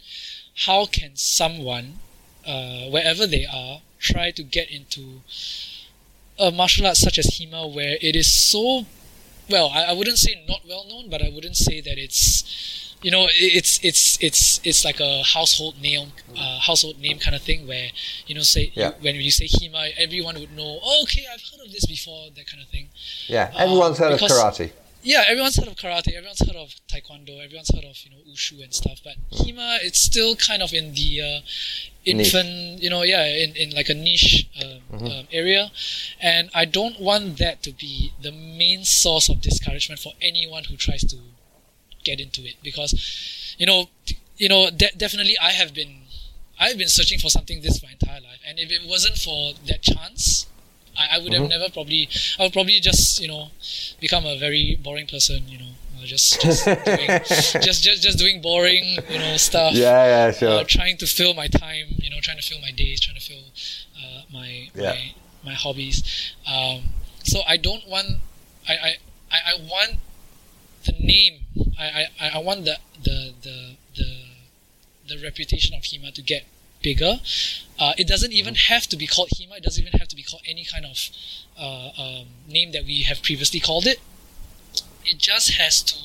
how can someone uh, wherever they are try to get into a martial art such as HEMA where it is so well I, I wouldn't say not well known but I wouldn't say that it's you know it's it's it's it's like a household name uh, household name kind of thing where you know say Yeah. when you say HEMA everyone would know oh, okay I've heard of this before that kind of thing Yeah, Uh, everyone's heard of karate. Yeah, everyone's heard of karate, everyone's heard of taekwondo, everyone's heard of you know wushu and stuff. But HEMA, it's still kind of in the uh, infant, you know, yeah, in, in like a niche um, um, area, and I don't want that to be the main source of discouragement for anyone who tries to get into it because, you know. you know, de- definitely I have been, I've been searching for something this my entire life, and if it wasn't for that chance, I, I would have Mhm. never probably, I would probably just, you know, become a very boring person, you know, uh, just just doing, just just just doing boring, you know, stuff. Yeah, yeah, sure. Uh, trying to fill my time, you know, trying to fill my days, trying to fill uh, my, Yeah. my my hobbies. Um, so I don't want, I, I, I I want the name. I, I, I want the, the the the the reputation of HEMA to get bigger. Uh, it doesn't even Mm-hmm. have to be called HEMA. It doesn't even have to be called any kind of uh, um, name that we have previously called it. It just has to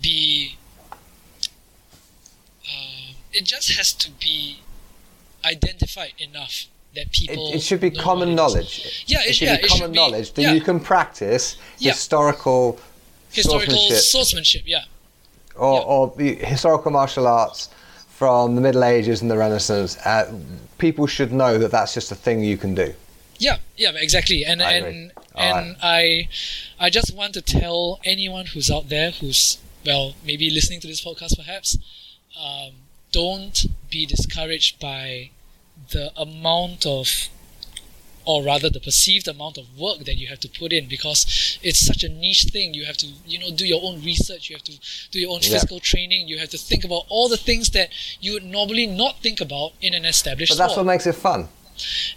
be. Uh, it just has to be identified enough that people. it should be know common it knowledge. Yeah, it, it- should yeah, be it should common be- knowledge that yeah. you can practice Yeah. historical Historical swordsmanship swordsmanship. Yeah. or, yeah. or the historical martial arts from the Middle Ages and the Renaissance. Uh, people should know that that's just a thing you can do. Yeah, yeah, exactly. And I and and I I just want to tell anyone who's out there who's well maybe listening to this podcast perhaps um, don't be discouraged by the amount of or rather the perceived amount of work that you have to put in because it's such a niche thing you have to you know do your own research you have to do your own Yeah. physical training you have to think about all the things that you would normally not think about in an established But that's what makes it fun.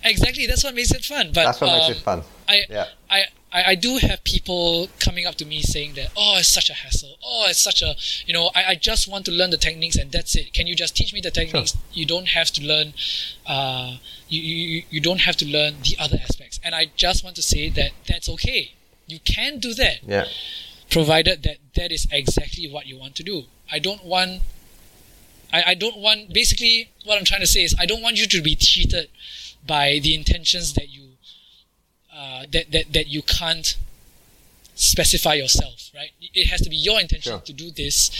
Exactly that's what makes it fun but That's what um, makes it fun. I, Yeah. I, I, I do have people coming up to me saying that, oh, it's such a hassle. Oh, it's such a, you know, I, I just want to learn the techniques and that's it. Can you just teach me the techniques? You don't have to learn, uh, you, you, you don't have to learn the other aspects. And I just want to say that that's okay. You can do that, Yeah. provided that that is exactly what you want to do. I don't want, I, I don't want, basically, what I'm trying to say is, I don't want you to be cheated by the intentions that you uh, that, that that you can't specify yourself, right? It has to be your intention Sure. to do this,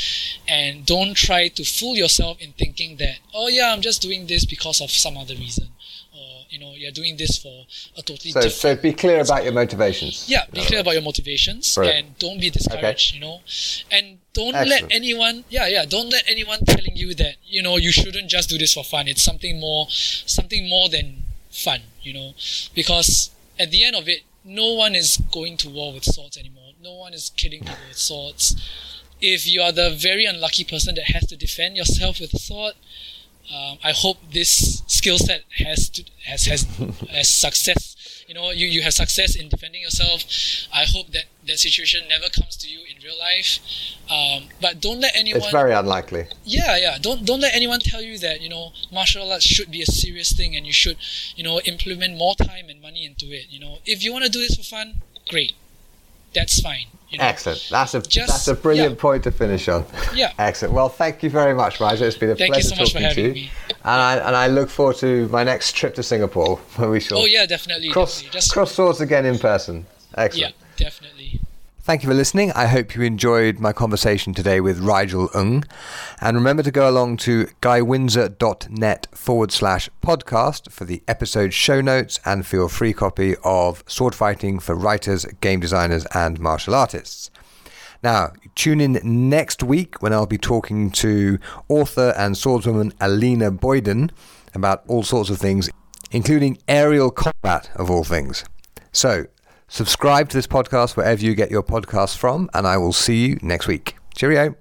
and don't try to fool yourself in thinking that oh yeah, I'm just doing this because of some other reason, or you know you're doing this for a totally So, different. so be clear about your motivations. yeah, be clear about your motivations Brilliant. and don't be discouraged. You know, and don't Excellent. let anyone. Yeah, yeah. Don't let anyone telling you that you know you shouldn't just do this for fun. It's something more, something more than fun. You know, because at the end of it, no one is going to war with swords anymore. No one is killing people with swords. If you are the very unlucky person that has to defend yourself with a sword, um, I hope this skill set has to, has has has success. You know, you, you have success in defending yourself. I hope that that situation never comes to you in real life. Um, but don't let anyone. It's very unlikely. Yeah, yeah. Don't don't let anyone tell you that you know martial arts should be a serious thing and you should you know implement more time and money into it. You know, if you want to do this for fun, great. That's fine. You know? Excellent. That's a Just- that's a brilliant yeah. point to finish on. Yeah. Excellent. Well, thank you very much, Rigel. It's been a Thank you pleasure so much for talking to you. me. And I and I look forward to my next trip to Singapore, where we shall Oh yeah, definitely. cross definitely. Just cross swords again in person. Excellent. Yeah, definitely. Thank you for listening. I hope you enjoyed my conversation today with Rigel Ng. And remember to go along to guywindsor.net forward slash podcast for the episode show notes and for your free copy of Sword Fighting for Writers, Game Designers, and Martial Artists. Now, tune in next week when I'll be talking to author and swordswoman Alina Boyden about all sorts of things, including aerial combat of all things. So, subscribe to this podcast wherever you get your podcasts from, and I will see you next week. Cheerio.